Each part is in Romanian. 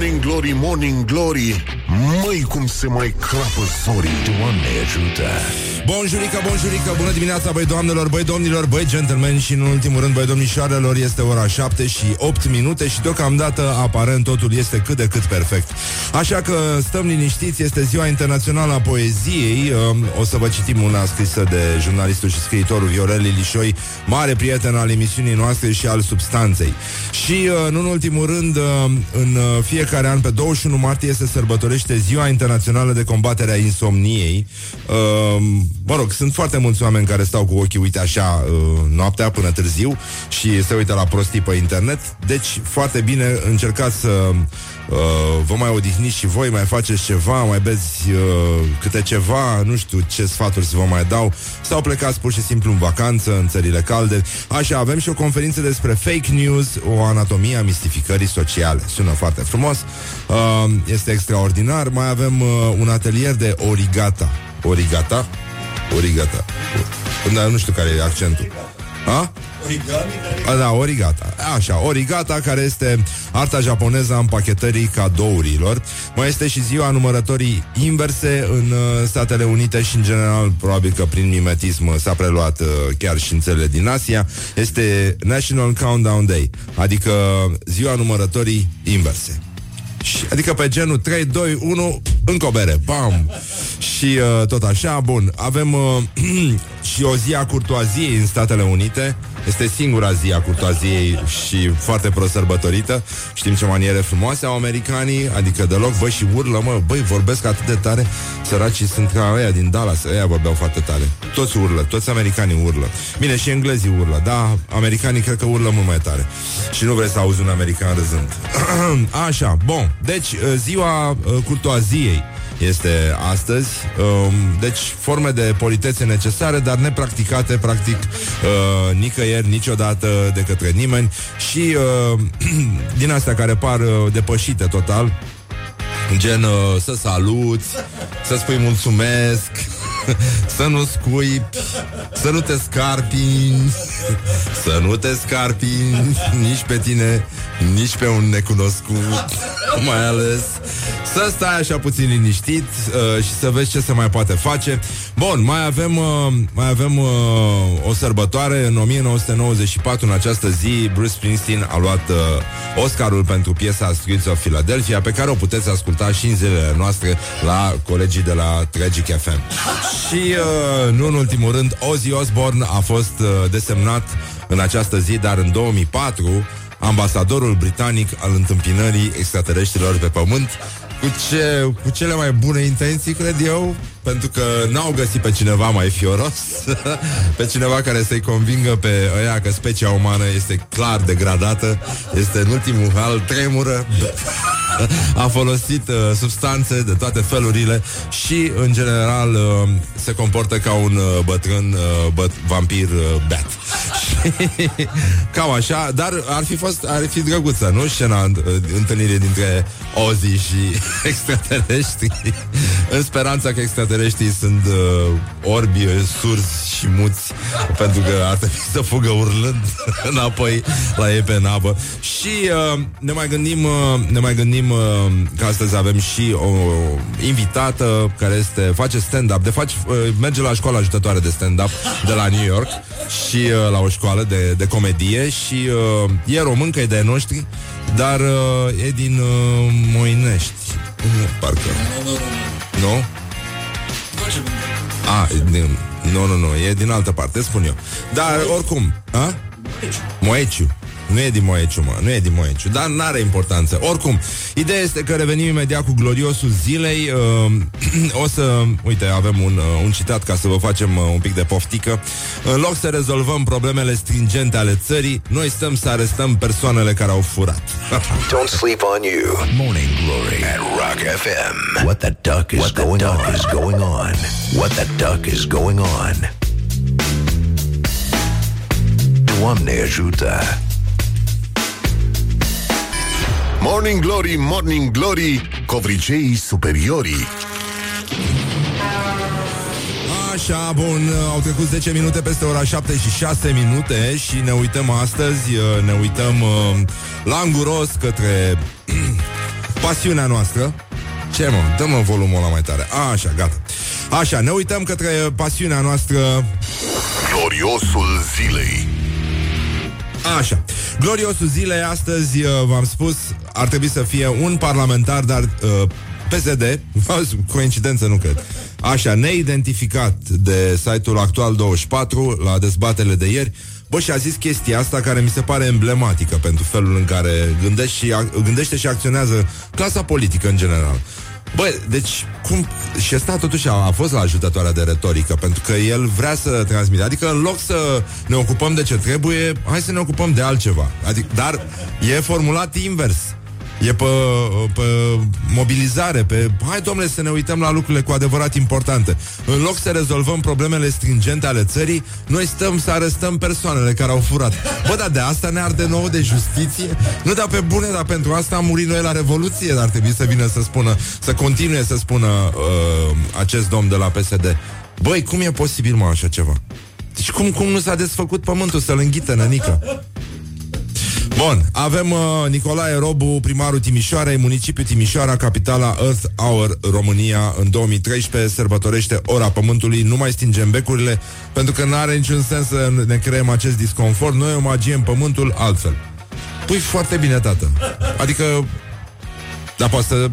Morning Glory, Morning Glory. Măi cum se mai crapă zorii. Doamne ajută Bonjurică, bonjurică, bună dimineața, băi doamnelor, băi domnilor, băi gentlemen și în ultimul rând, băi domnișoarelor, este ora 7 și 8 minute și deocamdată, aparent, totul este cât de cât perfect. Așa că stăm liniștiți, este ziua internațională a poeziei, um, o să vă citim una scrisă de jurnalistul și scriitorul Viorel Lilișoi, mare prieten al emisiunii noastre și al substanței. Și, uh, nu în ultimul rând, um, în uh, fiecare an, pe 21 martie, se sărbătorește ziua internațională de combatere a insomniei. Um, Mă rog, sunt foarte mulți oameni care stau cu ochii, uite așa, uh, noaptea până târziu și se uită la prostii pe internet. Deci, foarte bine, încercați să uh, vă mai odihniți și voi, mai faceți ceva, mai beți uh, câte ceva, nu știu ce sfaturi să vă mai dau, sau plecați pur și simplu în vacanță, în țările calde. Așa, avem și o conferință despre fake news, o anatomie a mistificării sociale. Sună foarte frumos, uh, este extraordinar. Mai avem uh, un atelier de origata. Origata? Origata. Dar nu știu care e accentul. A? A, da, origata. Așa, origata, care este arta japoneză a împachetării cadourilor. Mai este și ziua numărătorii inverse în uh, Statele Unite și, în general, probabil că prin mimetism s-a preluat uh, chiar și în țările din Asia. Este National Countdown Day, adică ziua numărătorii inverse. Și, adică pe genul 3, 2, 1 Încă o bere, bam! Și uh, tot așa, bun. Avem uh, și o zi a curtoaziei În Statele Unite Este singura zi a curtoaziei Și foarte prosărbătorită. Știm ce maniere frumoase au americanii Adică deloc, băi, și urlă, mă Băi, vorbesc atât de tare. Săracii sunt ca ăia din Dallas Ăia vorbeau foarte tare. Toți urlă, toți americanii urlă. Bine, și englezii urlă Da, americanii cred că urlă mult mai tare. Și nu vrei să auzi un american râzând. Așa, bun. Deci, uh, ziua uh, curtoaziei este astăzi. Um, deci, forme de politețe necesare, dar nepracticate, practic, uh, nicăieri, niciodată de către nimeni și din astea care par depășite total, gen să saluți, să spui mulțumesc, să nu scuipi, să nu te scarpini, să nu te scarpini nici pe tine, nici pe un necunoscut, mai ales să stai așa puțin liniștit uh, și să vezi ce se mai poate face. Bun, mai avem, uh, mai avem uh, o sărbătoare. În 1994, în această zi, Bruce Springsteen a luat uh, Oscarul pentru piesa Streets of Philadelphia, pe care o puteți asculta și în zilele noastre la colegii de la Tragic FM. Și, uh, nu în ultimul rând, Ozzy Osbourne a fost uh, desemnat în această zi, dar în 2004 ambasadorul britanic al întâmpinării extraterestrilor pe pământ. Cu, ce, cu cele mai bune intenții, cred eu, pentru că n-au găsit pe cineva mai fioros, pe cineva care să-i convingă pe ăia că specia umană este clar degradată, este în ultimul hal tremură, a folosit uh, substanțe de toate felurile și, în general, uh, se comportă ca un uh, bătrân uh, băt, vampir uh, beat. Cam așa, dar ar fi fost, ar fi drăguță, nu? Scena uh, întâlnirii dintre Ozzy și extraterestri, în speranța că extraterestrii sunt uh, orbi, surzi și muți, pentru că ar trebui să fugă urlând înapoi la ei pe navă. Și uh, ne mai gândim, uh, ne mai gândim uh, că astăzi avem și o invitată care este, face stand-up, de faci, uh, merge la școala ajutătoare de stand-up de la New York și uh, la o școală de, de comedie și uh, e româncă, e de noștri, dar uh, e din uh, Moinești. Parcă. Nu? A, din, nu, nu, nu, e din altă parte, spun eu. Dar, oricum, a? Moeciu. Nu e din Moeciu, mă, nu e din Moeciu, dar nu are importanță. Oricum, ideea este că revenim imediat cu gloriosul zilei. Uh, o să, uite, avem un, uh, un citat ca să vă facem uh, un pic de poftică. În loc să rezolvăm problemele stringente ale țării, noi stăm să arestăm persoanele care au furat. Don't sleep on you. Morning Glory at Rock FM. What the duck is, What going, the duck on? is going on? What the duck is going on? Doamne ajută! Morning Glory, Morning Glory Covriceii superiorii Așa, bun, au trecut 10 minute peste ora 7 și 6 minute și ne uităm astăzi, ne uităm uh, languros către pasiunea noastră. Ce mă? Dă-mă volumul la mai tare. A, așa, gata. Așa, ne uităm către pasiunea noastră. Gloriosul zilei. Așa. Gloriosul zilei astăzi, uh, v-am spus, ar trebui să fie un parlamentar, dar uh, PSD, coincidență nu cred, așa, neidentificat de site-ul Actual 24 la dezbatele de ieri, Bă, și a zis chestia asta care mi se pare emblematică pentru felul în care gândește și, gândește și acționează clasa politică în general. Bă, deci, cum... Și ăsta totuși a, a fost la ajutătoarea de retorică, pentru că el vrea să transmită. Adică, în loc să ne ocupăm de ce trebuie, hai să ne ocupăm de altceva. Adică, dar e formulat invers. E pe, pe mobilizare, pe... Hai, domnule, să ne uităm la lucrurile cu adevărat importante. În loc să rezolvăm problemele stringente ale țării, noi stăm să arestăm persoanele care au furat. Bă, dar de asta ne arde nouă de justiție? Nu, dar pe bune, dar pentru asta am murit noi la Revoluție, dar ar trebui să vină să spună, să continue să spună uh, acest domn de la PSD. Băi, cum e posibil, mă, așa ceva? Deci cum, cum nu s-a desfăcut pământul să-l înghită, nănică? Bun, avem uh, Nicolae Robu, primarul Timișoarei, municipiul Timișoara, capitala Earth Hour, România, în 2013 sărbătorește ora Pământului, nu mai stingem becurile, pentru că nu are niciun sens să ne creăm acest disconfort, noi omagiem Pământul altfel. Pui foarte bine, tată. Adică, dar poate să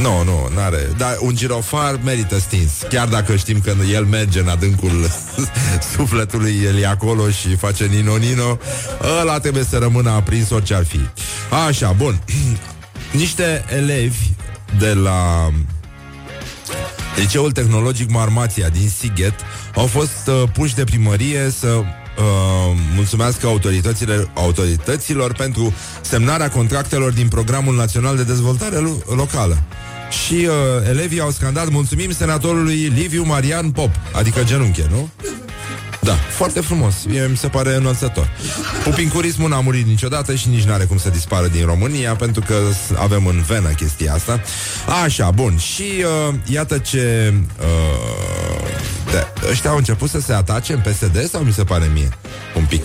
nu, nu, n-are. Dar un girofar merită stins. Chiar dacă știm că el merge în adâncul sufletului, el e acolo și face nino-nino, ăla trebuie să rămână aprins orice ar fi. Așa, bun. Niște elevi de la Liceul Tehnologic Marmația din Sighet au fost uh, puși de primărie să uh, mulțumească autorităților, autorităților pentru semnarea contractelor din Programul Național de Dezvoltare Locală. Și uh, elevii au scandat Mulțumim senatorului Liviu Marian Pop Adică genunche, nu? Da, foarte frumos, Mie mi se pare înălțător Pupincurismul n-a murit niciodată Și nici n-are cum să dispară din România Pentru că avem în venă chestia asta Așa, bun Și uh, iată ce uh, de, Ăștia au început să se atace în PSD Sau mi se pare mie? Un pic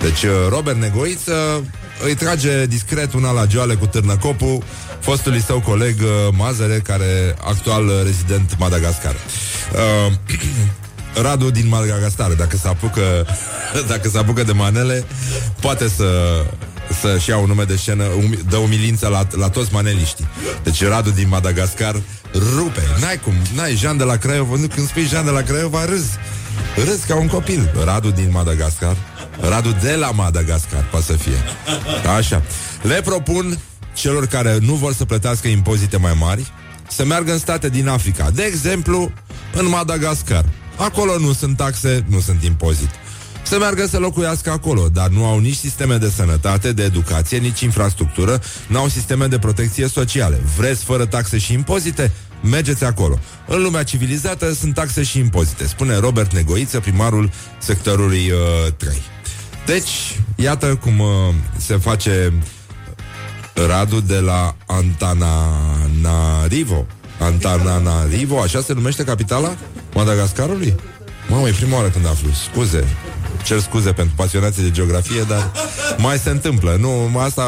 Deci uh, Robert Negoiță îi trage discret una la joale cu târnăcopul fostului său coleg uh, Mazăre, care actual uh, rezident Madagascar. Uh, Radu din Madagascar, dacă se apucă, dacă se apucă de manele, poate să să-și ia un nume de scenă, um, dă umilință la, la toți maneliștii. Deci Radu din Madagascar rupe. N-ai cum, n-ai Jean de la Craiova, nu, când spui Jean de la Craiova, râzi. Râzi ca un copil. Radu din Madagascar. Radu de la Madagascar, poate să fie. Așa. Le propun celor care nu vor să plătească impozite mai mari să meargă în state din Africa. De exemplu, în Madagascar. Acolo nu sunt taxe, nu sunt impozite. Să meargă să locuiască acolo, dar nu au nici sisteme de sănătate, de educație, nici infrastructură, nu au sisteme de protecție sociale. Vreți fără taxe și impozite? Mergeți acolo. În lumea civilizată sunt taxe și impozite, spune Robert Negoiță, primarul sectorului uh, 3. Deci, iată cum uh, se face Radu de la Antananarivo. Antananarivo, așa se numește capitala Madagascarului? Mamă, e prima oară când aflu. Scuze. Cer scuze pentru pasionații de geografie, dar mai se întâmplă. Nu, asta,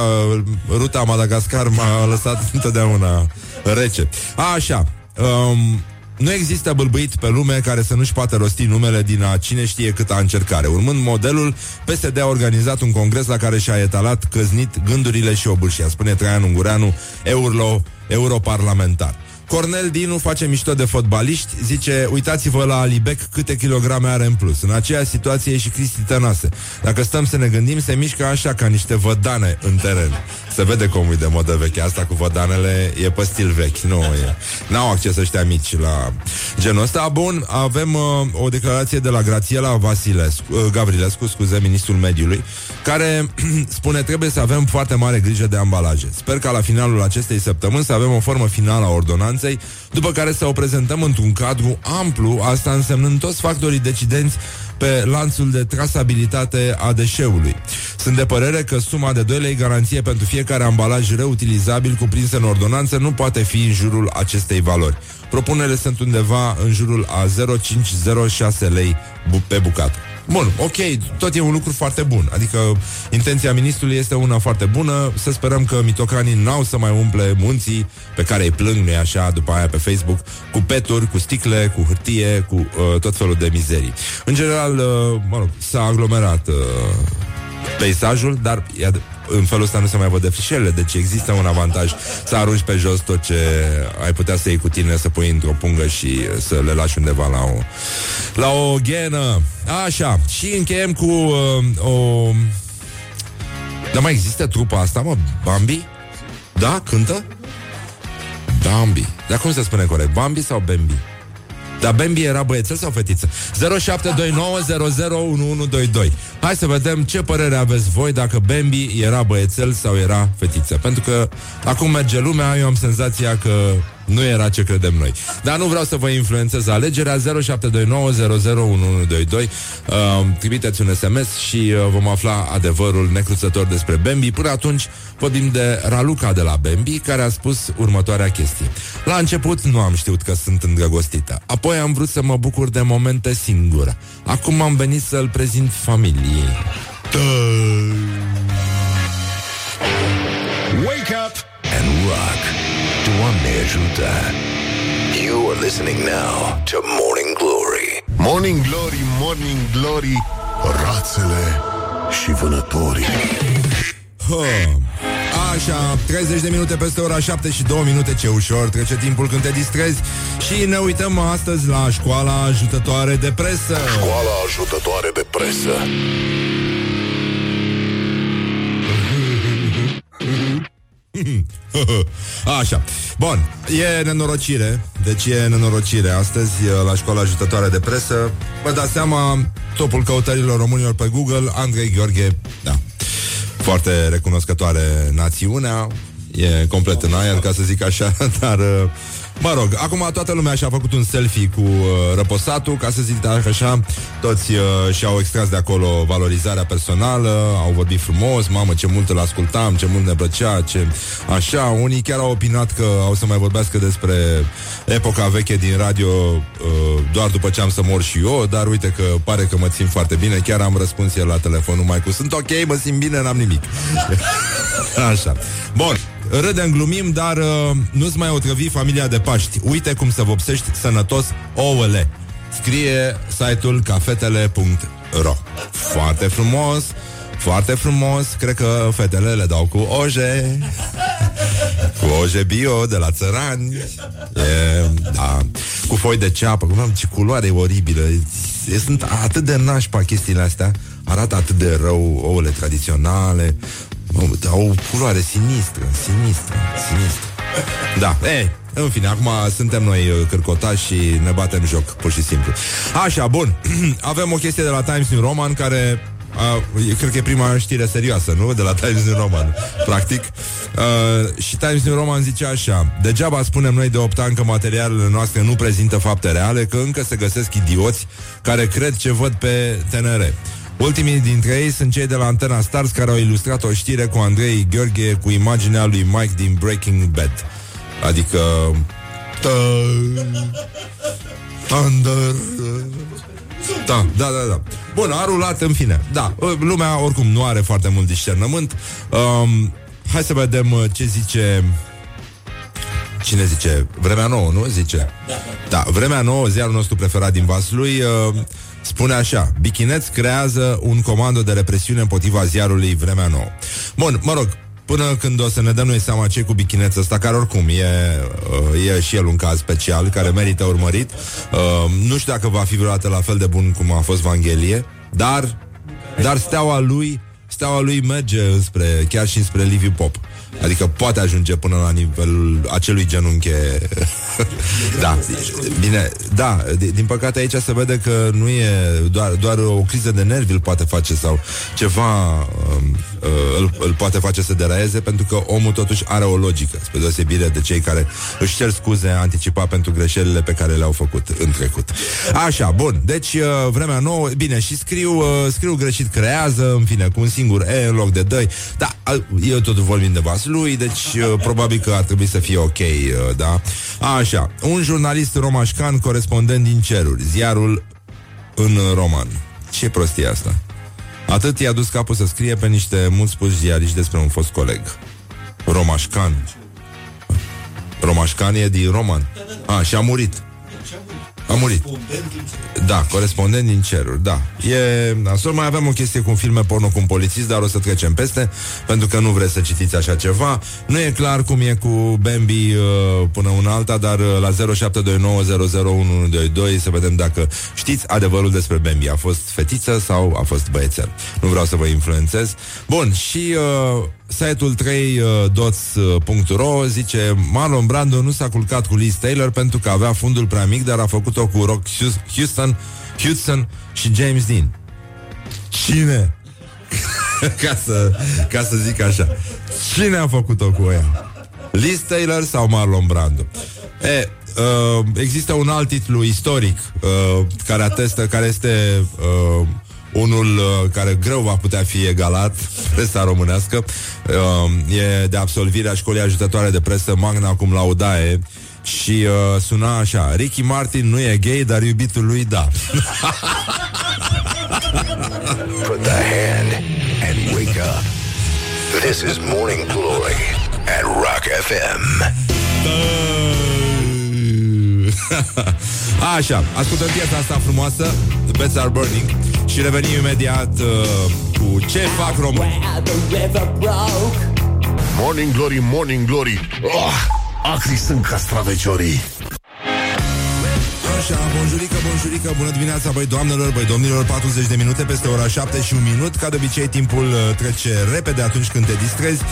ruta Madagascar m-a lăsat întotdeauna rece. A, așa. Um, nu există bâlbâit pe lume care să nu-și poată rosti numele din a cine știe câta încercare. Urmând modelul, PSD a organizat un congres la care și-a etalat căznit gândurile și obârșia, spune Traian Ungureanu, euro, europarlamentar. Cornel Dinu face mișto de fotbaliști, zice, uitați-vă la Alibec câte kilograme are în plus. În aceeași situație e și Cristi Tănase. Dacă stăm să ne gândim, se mișcă așa ca niște vădane în teren. Se vede cum e de modă veche. Asta cu vădanele e pe stil vechi. Nu, e. N-au acces ăștia mici la genul ăsta. Bun, avem uh, o declarație de la Grațiela Vasilescu, uh, Gavrilescu, scuze, ministrul mediului, care spune trebuie să avem foarte mare grijă de ambalaje. Sper ca la finalul acestei săptămâni să avem o formă finală a ordonanței, după care să o prezentăm într-un cadru amplu, asta însemnând toți factorii decidenți pe lanțul de trasabilitate a deșeului. Sunt de părere că suma de 2 lei garanție pentru fiecare ambalaj reutilizabil cuprins în ordonanță nu poate fi în jurul acestei valori. Propunerile sunt undeva în jurul a 0,506 lei bu- pe bucată. Bun, ok, tot e un lucru foarte bun. Adică intenția ministrului este una foarte bună. Să sperăm că mitocanii n-au să mai umple munții pe care îi plâng, nu așa, după aia pe Facebook, cu peturi, cu sticle, cu hârtie, cu uh, tot felul de mizerii. În general, uh, mă rog, s-a aglomerat uh, peisajul, dar în felul ăsta nu se mai văd defrișele, deci există un avantaj să arunci pe jos tot ce ai putea să iei cu tine, să pui într-o pungă și să le lași undeva la o, la o ghenă. Așa, și încheiem cu uh, o... Dar mai există trupa asta, mă? Bambi? Da? Cântă? Bambi. Dar cum se spune corect? Bambi sau Bambi? Dar Bambi era băiețel sau fetiță? 0729001122 Hai să vedem ce părere aveți voi dacă Bambi era băiețel sau era fetiță. Pentru că acum merge lumea, eu am senzația că nu era ce credem noi. Dar nu vreau să vă influențez alegerea 0729001122 uh, Trimiteți un SMS și uh, vom afla adevărul necruțător despre Bambi. Până atunci vorbim de Raluca de la Bambi, care a spus următoarea chestie. La început nu am știut că sunt îndrăgostită. Apoi am vrut să mă bucur de momente singură. Acum am venit să-l prezint familiei. Wake ajută. You are listening now to Morning Glory. Morning Glory, Morning Glory, rațele și vânătorii. Așa, 30 de minute peste ora 7 și 2 minute, ce ușor trece timpul când te distrezi Și ne uităm astăzi la școala ajutătoare de presă Școala ajutătoare de presă Așa. Bun, e nenorocire. Deci e nenorocire astăzi la școala ajutătoare de presă. Vă dați seama, topul căutărilor românilor pe Google, Andrei Gheorghe, da. Foarte recunoscătoare națiunea, e complet în aer, ca să zic așa, dar Mă rog, acum toată lumea și-a făcut un selfie cu uh, răposatul, ca să zic așa, toți uh, și-au extras de acolo valorizarea personală, au vorbit frumos, mamă, ce mult îl ascultam, ce mult ne plăcea, ce... Așa, unii chiar au opinat că au să mai vorbească despre epoca veche din radio uh, doar după ce am să mor și eu, dar uite că pare că mă țin foarte bine, chiar am răspuns el la telefon numai cu sunt ok, mă simt bine, n-am nimic. așa. Bun. Râdem, glumim, dar uh, nu-ți mai otrăvi familia de Paști. Uite cum să vopsești sănătos ouăle. Scrie site-ul cafetele.ro Foarte frumos, foarte frumos. Cred că fetele le dau cu oje. Cu oje bio de la țărani. E, da. Cu foi de ceapă. Ce culoare oribilă. E, sunt atât de nașpa chestiile astea. Arată atât de rău ouăle tradiționale au culoare sinistră, sinistră, sinistră. Da, e, în fine, acum suntem noi uh, cârcotași și ne batem joc, pur și simplu. Așa, bun. Avem o chestie de la Times New Roman care a, cred că e prima știre serioasă, nu? De la Times New Roman, practic. Uh, și Times New Roman zice așa Degeaba spunem noi de 8 ani că materialele noastre nu prezintă fapte reale Că încă se găsesc idioți care cred ce văd pe TNR Ultimii dintre ei sunt cei de la Antena Stars care au ilustrat o știre cu Andrei Gheorghe cu imaginea lui Mike din Breaking Bad. Adică... Thunder... Da, da, da, da. Bun, a rulat în fine. Da, lumea oricum nu are foarte mult discernământ. Um, hai să vedem uh, ce zice Cine zice? Vremea nouă, nu? Zice. Da, Vremea nouă, ziarul nostru preferat din Vaslui, uh, Spune așa, Bichineț creează un comando de represiune împotriva ziarului Vremea Nouă. Bun, mă rog, până când o să ne dăm noi seama ce cu bichinețul ăsta, care oricum e, uh, e și el un caz special, care merită urmărit. Uh, nu știu dacă va fi vreodată la fel de bun cum a fost Vanghelie, dar, dar steaua lui steaua lui merge înspre, chiar și spre Liviu Pop. Adică poate ajunge până la nivelul acelui genunche. da, bine, da, din păcate aici se vede că nu e doar, doar o criză de nervi îl poate face sau ceva um, uh, îl, îl poate face să deraieze pentru că omul totuși are o logică, spre deosebire de cei care își cer scuze anticipat pentru greșelile pe care le-au făcut în trecut. Așa, bun, deci uh, vremea nouă, bine, și scriu, uh, scriu greșit, creează, în fine, cu un singur E în loc de doi, da, eu tot vorbim de vas lui, deci uh, probabil că ar trebui să fie ok, uh, da? Așa, un jurnalist romașcan corespondent din ceruri, ziarul în roman. Ce prostie asta? Atât i-a dus capul să scrie pe niște mulți spuși ziariști despre un fost coleg. Romașcan. Romașcan e din Roman. A, și a murit. A murit. Da, corespondent din ceruri, da. E nasol, mai avem o chestie cu filme porno cu un polițist, dar o să trecem peste, pentru că nu vreți să citiți așa ceva. Nu e clar cum e cu Bambi uh, până una alta, dar uh, la 0729001122 să vedem dacă știți adevărul despre Bambi. A fost fetiță sau a fost băiețel? Nu vreau să vă influențez. Bun, și uh, Site-ul 3dots.ro uh, zice Marlon Brando nu s-a culcat cu Liz Taylor pentru că avea fundul prea mic, dar a făcut-o cu Rock Houston, Houston și James Dean. Cine? ca, să, ca să zic așa. Cine a făcut-o cu ea? Liz Taylor sau Marlon Brando? E, uh, există un alt titlu istoric uh, care atestă, care este uh, unul uh, care greu va putea fi egalat, presa românească, uh, e de absolvirea școlii ajutătoare de presă Magna cum laudae și uh, suna așa Ricky Martin nu e gay, dar iubitul lui da. Put the hand and wake up. This is Morning Glory at Rock FM Așa, ascultăm piesa asta frumoasă The Beds Are Burning Și revenim imediat uh, cu Ce fac români Morning Glory, Morning Glory. Oh, Acri sunt castraveciorii. Așa, bonjurică, bonjurică, bună dimineața, băi doamnelor, băi domnilor 40 de minute peste ora 7 și un minut. Ca de obicei, timpul uh, trece repede atunci când te distrezi.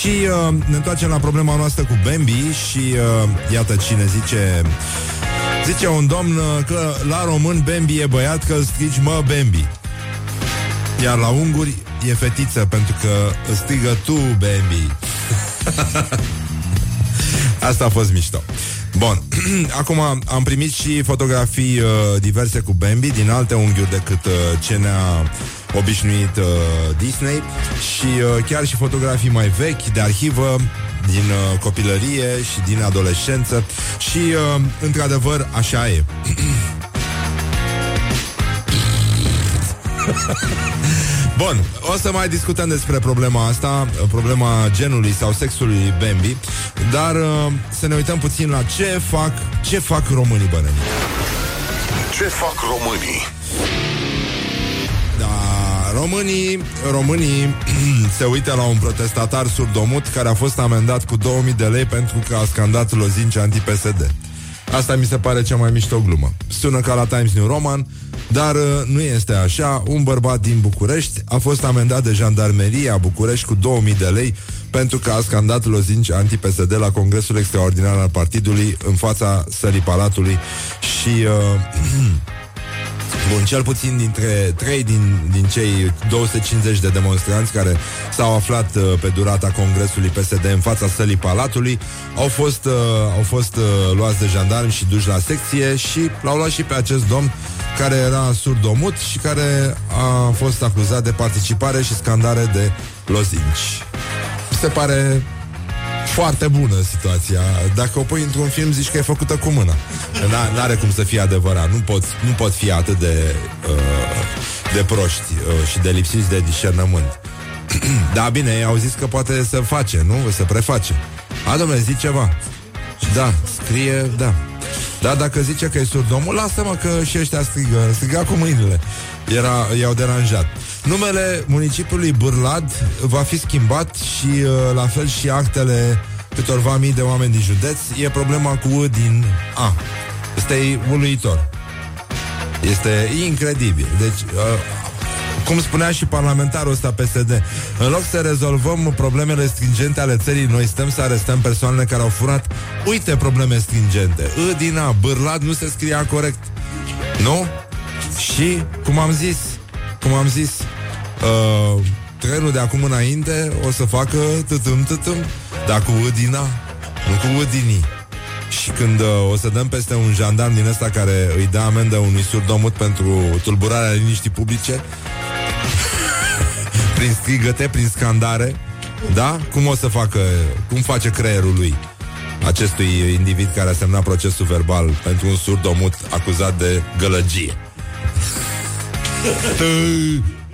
Și uh, ne întoarcem la problema noastră cu Bambi Și uh, iată cine zice Zice un domn uh, că la român Bambi e băiat că îl strigi mă Bambi. Iar la unguri e fetiță pentru că îl strigă tu Bambi. Asta a fost mișto. Bun, acum am primit și fotografii uh, diverse cu Bambi din alte unghiuri decât uh, ce ne-a obișnuit uh, Disney. Și uh, chiar și fotografii mai vechi de arhivă din uh, copilărie și din adolescență și, uh, într-adevăr, așa e. Bun, o să mai discutăm despre problema asta, problema genului sau sexului Bambi, dar uh, să ne uităm puțin la ce fac, ce fac românii băneni. Ce fac românii? Da, românii, românii se uită la un protestatar surdomut care a fost amendat cu 2000 de lei pentru că a scandat lozinci anti-PSD. Asta mi se pare cea mai mișto glumă. Sună ca la Times New Roman, dar uh, nu este așa. Un bărbat din București a fost amendat de jandarmeria București cu 2000 de lei pentru că a scandat lozinci anti-PSD la Congresul Extraordinar al Partidului în fața sării Palatului și uh, Bun, cel puțin dintre trei din, din cei 250 de demonstranți care s-au aflat uh, pe durata congresului PSD în fața sălii Palatului au fost, uh, au fost uh, luați de jandarmi și duși la secție și l-au luat și pe acest domn care era surdomut și care a fost acuzat de participare și scandare de lozinci. Se pare foarte bună situația. Dacă o pui într-un film, zici că e făcută cu mâna. N-are cum să fie adevărat. Nu pot, nu pot fi atât de, uh, de proști uh, și de lipsiți de discernământ. da, bine, ei au zis că poate să face, nu? Să preface. A, domnule, zici ceva. Da, scrie, da. Da, dacă zice că e surdomul, lasă-mă că și ăștia strigă, striga cu mâinile. Era, i-au deranjat. Numele municipiului Bârlad va fi schimbat și uh, la fel și actele câtorva mii de oameni din județ. E problema cu U din A. Este uluitor. Este incredibil. Deci, uh, cum spunea și parlamentarul ăsta PSD, în loc să rezolvăm problemele stringente ale țării, noi stăm să arestăm persoanele care au furat. Uite probleme stringente. Ă din A, bârlat nu se scria corect. Nu? Și, cum am zis, cum am zis, uh, trenul de acum înainte o să facă tătâm, tătâm, dar cu ă din A, nu cu ă din I. Și când uh, o să dăm peste un jandarm din ăsta care îi dă amendă unui surdomut pentru tulburarea liniștii publice, prin strigăte, prin scandare, da? Cum o să facă, cum face creierul lui acestui individ care a semnat procesul verbal pentru un surdomut acuzat de gălăgie? T,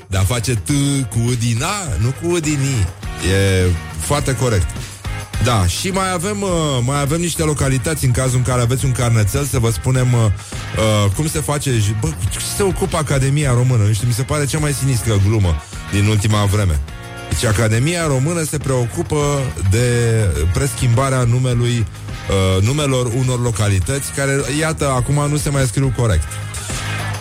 dar face T cu udina, nu cu udini. E foarte corect. Da, și mai avem, uh, mai avem niște localități în cazul în care aveți un carnețel să vă spunem uh, uh, cum se face, bă, ce se ocupă Academia Română. Nu știu, mi se pare cea mai sinistră glumă din ultima vreme. Deci Academia Română se preocupă de preschimbarea numelui uh, numelor unor localități care, iată, acum nu se mai scriu corect.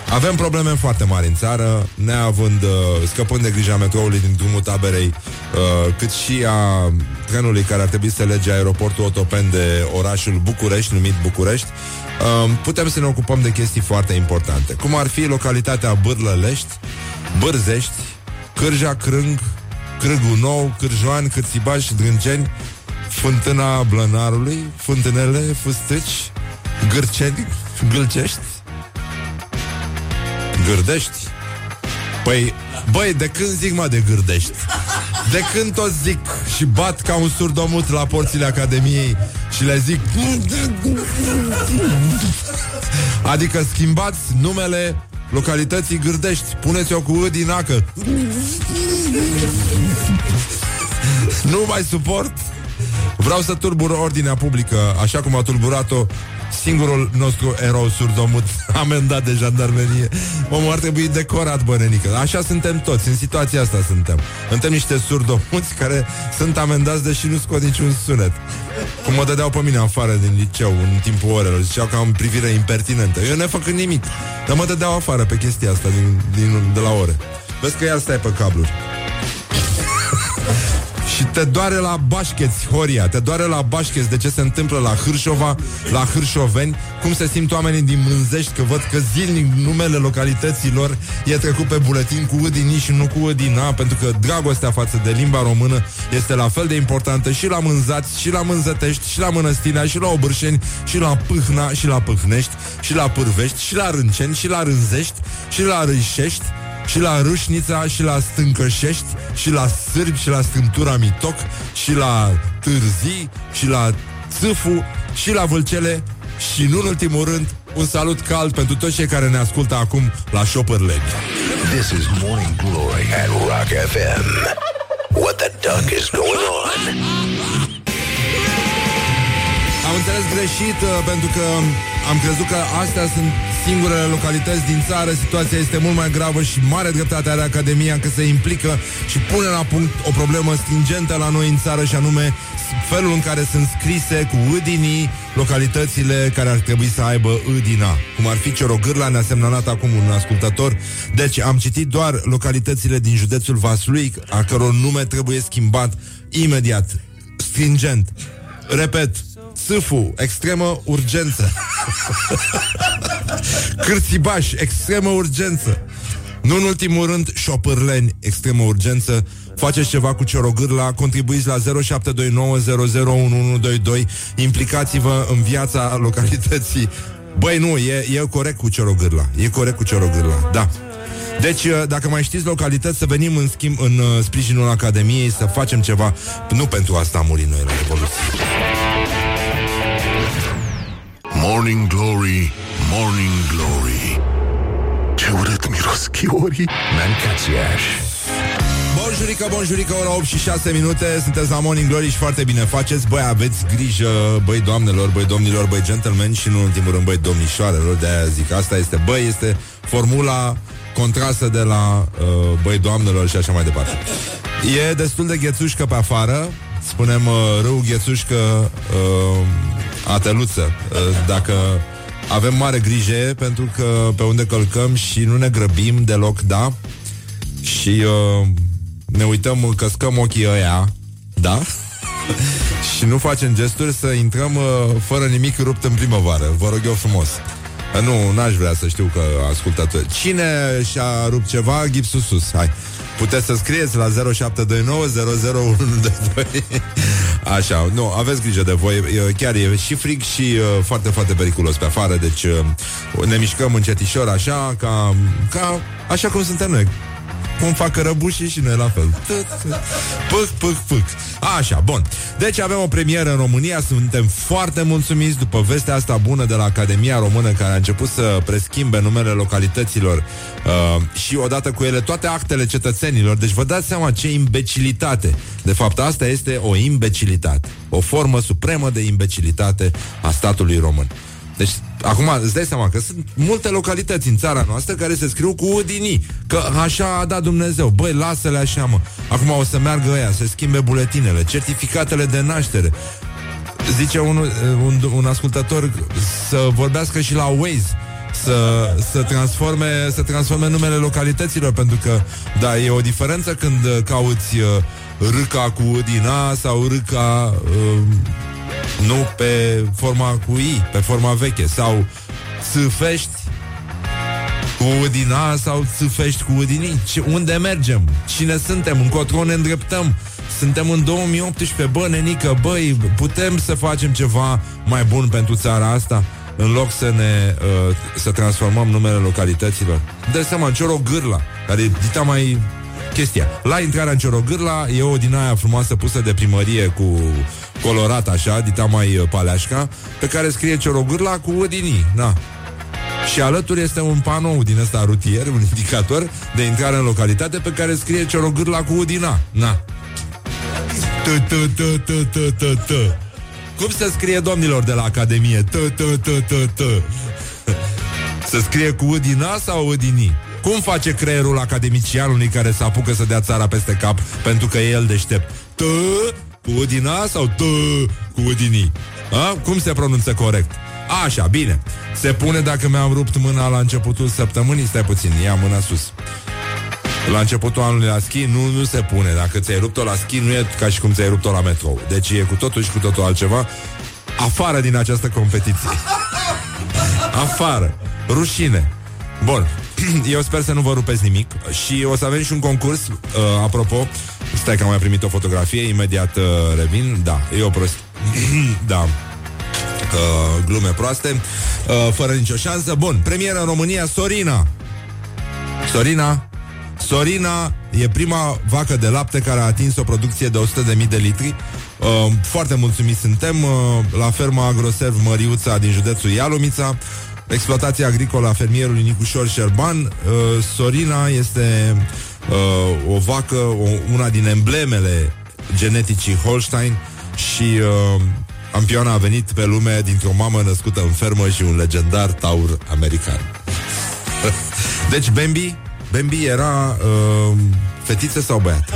Avem probleme foarte mari în țară, neavând, uh, scăpând de grija metroului din drumul taberei, uh, cât și a trenului care ar trebui să lege aeroportul Otopen de orașul București, numit București, uh, putem să ne ocupăm de chestii foarte importante, cum ar fi localitatea Bârlălești, Bârzești, Cârja Crâng, Crâgul Nou, Cârjoan, Cârțibaș, Drânceni, Fântâna Blănarului, Fântânele, Fustăci, Gârceni, Gâlcești, Gârdești? Păi, băi, de când zic, mă, de gârdești? De când tot zic și bat ca un surdomut la porțile Academiei și le zic... Adică schimbați numele localității Gârdești. Puneți-o cu ă din acă. Nu mai suport. Vreau să turbur ordinea publică, așa cum a turburat-o singurul nostru erou surdomut amendat de jandarmerie. Omul ar trebui decorat, bănenică. Așa suntem toți, în situația asta suntem. Suntem niște surdomuți care sunt amendați deși nu scot niciun sunet. Cum mă dădeau pe mine afară din liceu în timpul orelor. Ziceau că am privire impertinentă. Eu ne făcând nimic. Dar mă dădeau afară pe chestia asta din, din, de la ore. Vezi că ea stai pe cabluri. Și te doare la bașcheți, Horia Te doare la bașcheți de ce se întâmplă la Hârșova La hârșoveni Cum se simt oamenii din Mânzești Că văd că zilnic numele localităților E trecut pe buletin cu Udini și nu cu Udina Pentru că dragostea față de limba română Este la fel de importantă și la Mânzați Și la Mânzătești, și la Mănăstirea Și la Obârșeni, și la Pâhna Și la Pâhnești, și la Pârvești Și la Rânceni, și la Rânzești Și la Râșești și la Râșnița, și la Stâncășești, și la Sârbi, și la Stântura Mitoc, și la Târzii, și la Țâfu, și la Vâlcele, și nu în ultimul rând, un salut cald pentru toți cei care ne ascultă acum la Shopperleg. This is Morning Glory at Rock FM. What the duck is going on? Am înțeles greșit uh, pentru că am crezut că astea sunt singurele localități din țară. Situația este mult mai gravă și mare dreptate are Academia că se implică și pune la punct o problemă stringentă la noi în țară și anume felul în care sunt scrise cu âdinii localitățile care ar trebui să aibă âdina. Cum ar fi Ciorogârla, ne-a semnalat acum un ascultător. Deci am citit doar localitățile din județul Vaslui, a căror nume trebuie schimbat imediat, stringent. Repet, Sâfu, extremă urgență. Cârțibaș, extremă urgență. Nu în ultimul rând, șopârleni, extremă urgență. Faceți ceva cu Ciorogârla, contribuiți la 0729001122, implicați-vă în viața localității. Băi, nu, e, e corect cu Ciorogârla. E corect cu Ciorogârla, da. Deci, uh, dacă mai știți localități, să venim în schimb în uh, sprijinul Academiei, să facem ceva. Nu pentru asta am murit noi la Revoluție. Morning Glory, Morning Glory. Ce urât miros chiorii. Mancațiaș. Bonjurică, bonjurică, ora 8 și 6 minute. Sunteți la Morning Glory și foarte bine faceți. Băi, aveți grijă, băi doamnelor, băi domnilor, băi gentlemen Și nu în ultimul rând, băi domnișoarelor. De-aia zic, asta este, băi, este formula contrasă de la uh, băi doamnelor și așa mai departe. E destul de ghețușcă pe afară. Spunem uh, râu ghețușcă uh, ateluță uh, Dacă avem mare grijă pentru că pe unde călcăm și nu ne grăbim deloc, da? Și uh, ne uităm, căscăm ochii ăia, da? și nu facem gesturi să intrăm uh, fără nimic rupt în primăvară. Vă rog eu frumos. Uh, Nu, n-aș vrea să știu că ascultați. Cine și-a rupt ceva, gipsul sus. Hai. Puteți să scrieți la 0729 00112. Așa, nu, aveți grijă de voi. E, Chiar e și frig și uh, foarte, foarte periculos pe afară, deci uh, ne mișcăm încetișor așa, ca, ca așa cum suntem noi. Cum fac răbușii și noi la fel. Pâc, pâc, pâc. Așa, bun. Deci avem o premieră în România, suntem foarte mulțumiți după vestea asta bună de la Academia Română care a început să preschimbe numele localităților uh, și odată cu ele toate actele cetățenilor. Deci vă dați seama ce imbecilitate. De fapt, asta este o imbecilitate. O formă supremă de imbecilitate a statului român. Deci, acum îți dai seama că sunt multe localități în țara noastră care se scriu cu udinii, că așa a dat Dumnezeu. Băi, lasă-le așa, mă. Acum o să meargă ăia, să schimbe buletinele, certificatele de naștere. Zice un, un, un ascultător să vorbească și la Waze să, să, transforme, să transforme numele localităților, pentru că, da, e o diferență când cauți uh, râca cu Udina sau râca uh, nu pe forma cu I, pe forma veche Sau țâfești cu Udina sau țâfești cu Udini Ce, Unde mergem? Cine suntem? Încotro ne îndreptăm? Suntem în 2018, bă, nenică, băi, putem să facem ceva mai bun pentru țara asta? În loc să ne uh, să transformăm numele localităților. Dă seama, Ciorogârla, care e dita mai chestia. La intrarea în Ciorogârla e o din aia frumoasă pusă de primărie cu colorat așa, dita mai uh, paleașca, pe care scrie Ciorogârla cu Udini. Na. Și alături este un panou din ăsta rutier, un indicator de intrare în localitate pe care scrie Ciorogârla cu Udina. Na. Cum se scrie domnilor de la Academie? Se scrie cu Udina sau Udini? Cum face creierul academicianului care se apucă să dea țara peste cap pentru că e el deștept? T cu Udina sau T cu Udini? A? Cum se pronunță corect? Așa, bine. Se pune dacă mi-am rupt mâna la începutul săptămânii? Stai puțin, ia mâna sus. La începutul anului la schi nu, nu se pune. Dacă ți-ai rupt-o la schi, nu e ca și cum ți-ai rupt-o la metrou. Deci e cu totul și cu totul altceva. Afară din această competiție. Afară. Rușine. Bun. Eu sper să nu vă rupeți nimic și o să avem și un concurs, uh, apropo, stai că am mai primit o fotografie, imediat uh, revin, da, e o prostie, da, uh, glume proaste, uh, fără nicio șansă. Bun, premieră în România, Sorina. Sorina, Sorina e prima vacă de lapte care a atins o producție de 100.000 de litri. Uh, foarte mulțumiți suntem uh, la ferma Agroserv Măriuța din județul Ialomița. Exploatația agricolă a fermierului Nicușor Șerban. Uh, Sorina este uh, o vacă, o, una din emblemele geneticii Holstein și uh, Ampioana a venit pe lume dintr-o mamă născută în fermă și un legendar taur american. deci Bambi, Bambi era uh, Fetiță sau băiat?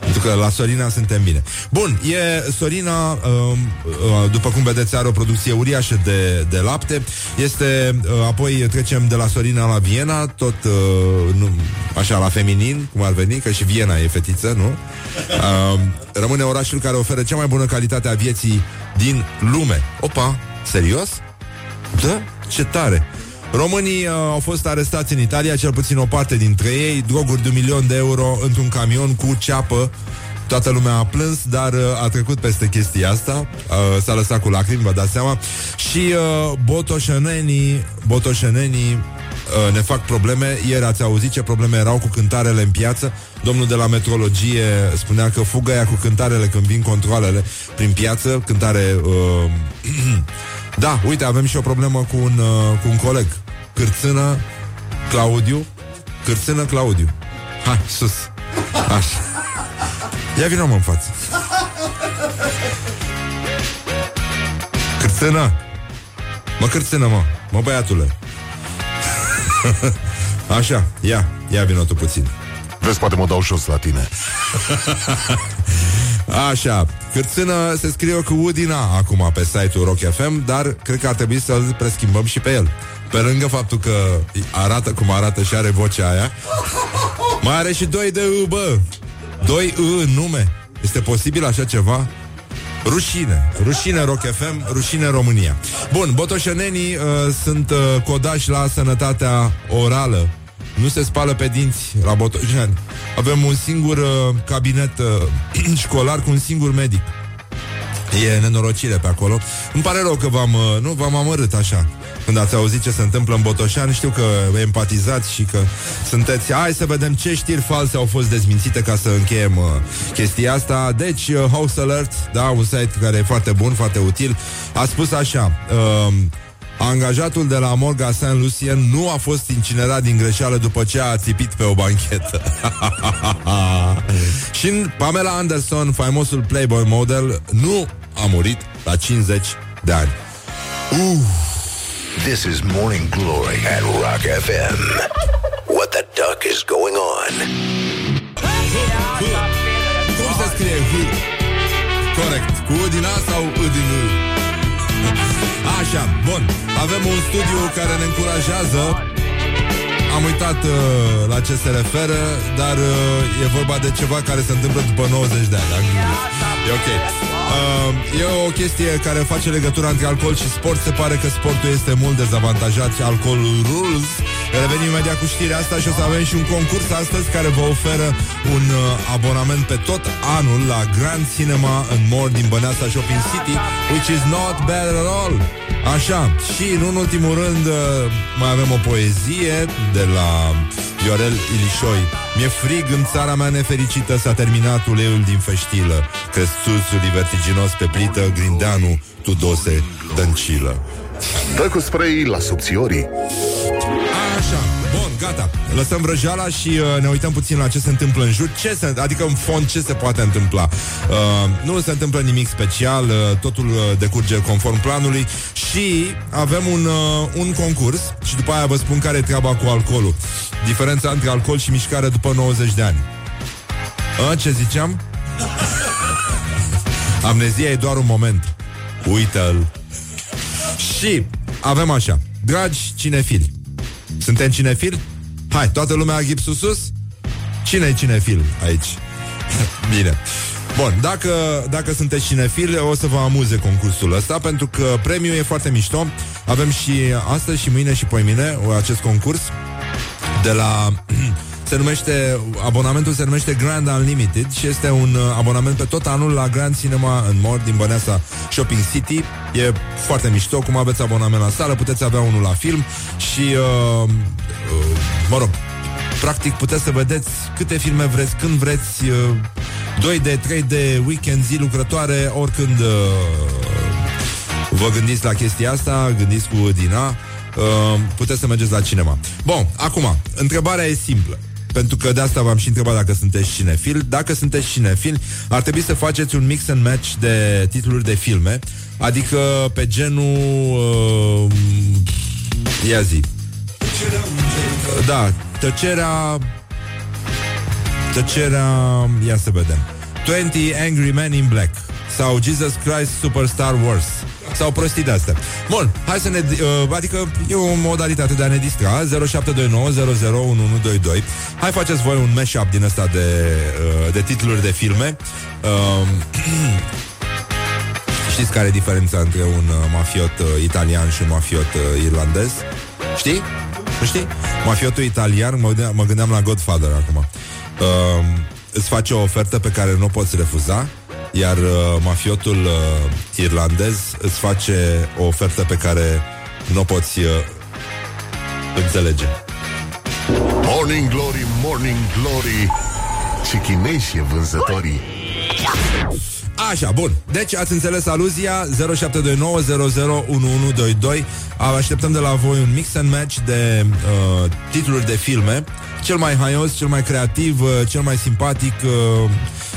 Pentru că la Sorina suntem bine. Bun, e Sorina, uh, uh, după cum vedeți, are o producție uriașă de, de lapte. Este, uh, apoi trecem de la Sorina la Viena, tot uh, nu, așa la feminin, cum ar veni, că și Viena e fetiță, nu? Uh, rămâne orașul care oferă cea mai bună calitate a vieții din lume. Opa, serios? Da? Ce tare! Românii uh, au fost arestați în Italia, cel puțin o parte dintre ei, droguri de un milion de euro într-un camion cu ceapă. Toată lumea a plâns, dar uh, a trecut peste chestia asta, uh, s-a lăsat cu lacrimi, vă dați seama. Și uh, botoșenenii, botoșenenii uh, ne fac probleme. Ieri ați auzit ce probleme erau cu cântarele în piață. Domnul de la metrologie spunea că fugă ea cu cântarele când vin controlele prin piață, cântare... Uh, da, uite, avem și o problemă cu un, uh, cu un coleg Cârțână Claudiu? Cârțână Claudiu. Hai, sus. Așa. Ia vină mă în față. Cârțână Mă cârțână, mă. Mă băiatule. Așa, ia, ia vină tu puțin. Vezi, poate mă dau jos la tine. Așa, cârțână se scrie cu Udina acum pe site-ul Rock FM, dar cred că ar trebui să-l preschimbăm și pe el. Pe lângă faptul că arată cum arată și are vocea aia, mai are și doi de U, bă. Doi U în nume. Este posibil așa ceva? Rușine. Rușine Rock FM, rușine România. Bun, botoșenenii uh, sunt uh, codași la sănătatea orală. Nu se spală pe dinți la botoșeni. Avem un singur uh, cabinet uh, școlar cu un singur medic. E nenorocire pe acolo. Îmi pare rău că v-am, uh, nu, v-am amărât așa. Când ați auzit ce se întâmplă în Botoșan, știu că empatizați și că sunteți... Hai să vedem ce știri false au fost dezmințite ca să încheiem uh, chestia asta. Deci, uh, House Alert, da, un site care e foarte bun, foarte util, a spus așa... Uh, Angajatul de la Morga Saint Lucien nu a fost incinerat din greșeală după ce a țipit pe o banchetă. și Pamela Anderson, faimosul Playboy model, nu a murit la 50 de ani. Uh. This is Morning Glory at Rock FM. What the duck is going on? Cum se scrie H? Corect. Cu U din A sau U din U? Așa, bun. Avem un studiu care ne încurajează am uitat uh, la ce se referă, dar uh, e vorba de ceva care se întâmplă după 90 de ani. E ok. Uh, e o chestie care face legătura între alcool și sport. Se pare că sportul este mult dezavantajat și alcoolul rules. Revenim imediat cu știrea asta și o să avem și un concurs astăzi care vă oferă un uh, abonament pe tot anul la Grand Cinema în More din Băneasa Shopping City, which is not bad at all. Așa, și în ultimul rând uh, mai avem o poezie de la Viorel Ilișoi. Mi-e frig în țara mea nefericită S-a terminat uleiul din feștilă Că țuțul e vertiginos pe plită Grindeanu, Tudose, Dăncilă. Dă cu spray la subțiorii Așa, bun, gata. Lăsăm vrăjeala și uh, ne uităm puțin la ce se întâmplă în jur. Ce se, Adică în fond ce se poate întâmpla? Uh, Nu se întâmplă nimic special uh, Totul uh, decurge conform planului Și avem un, uh, un concurs Și după aia vă spun care e treaba cu alcoolul. Diferența între alcool și mișcare după 90 de ani. Uh, Ce ziceam? Amnezia e doar un moment. Uită-l. Și avem așa. Dragi cinefili Suntem cinefili? Hai, toată lumea gipsul sus? Cine e cinefil aici? Bine. Bun, dacă, dacă sunteți cinefili, o să vă amuze concursul ăsta, pentru că premiul e foarte mișto. Avem și astăzi și mâine și poimine acest concurs de la se numește, abonamentul se numește Grand Unlimited și este un uh, abonament pe tot anul la Grand Cinema în Mor din Băneasa Shopping City. E foarte mișto, cum aveți abonament la sală, puteți avea unul la film și, uh, uh, mă rog, practic puteți să vedeți câte filme vreți, când vreți, uh, 2D, 3D, weekend, zi lucrătoare, oricând uh, vă gândiți la chestia asta, gândiți cu Dina, uh, puteți să mergeți la cinema. Bun, acum, întrebarea e simplă. Pentru că de asta v-am și întrebat dacă sunteți cinefil. Dacă sunteți cinefil, ar trebui să faceți un mix and match de titluri de filme, adică pe genul... Uh, ia zi. Da, tăcerea... Tăcerea... Ia să vedem. 20 Angry Men in Black sau Jesus Christ Superstar Wars sau prostii de astea. Bun, hai să ne... Uh, adică e o modalitate de a ne distra 0729 Hai faceți voi un mashup din ăsta de, uh, de titluri de filme uh, Știți care e diferența între un uh, mafiot uh, italian și un mafiot uh, irlandez? Știi? Nu știi? Mafiotul italian, mă gândeam, mă gândeam la Godfather acum uh, Îți face o ofertă pe care nu o poți refuza iar uh, mafiotul uh, irlandez îți face o ofertă pe care nu o poți uh, înțelege. Morning Glory, Morning Glory Ce chineși e vânzătorii Așa, bun. Deci ați înțeles aluzia 0729001122 Așteptăm de la voi un mix and match de uh, titluri de filme Cel mai haios, cel mai creativ, uh, cel mai simpatic uh,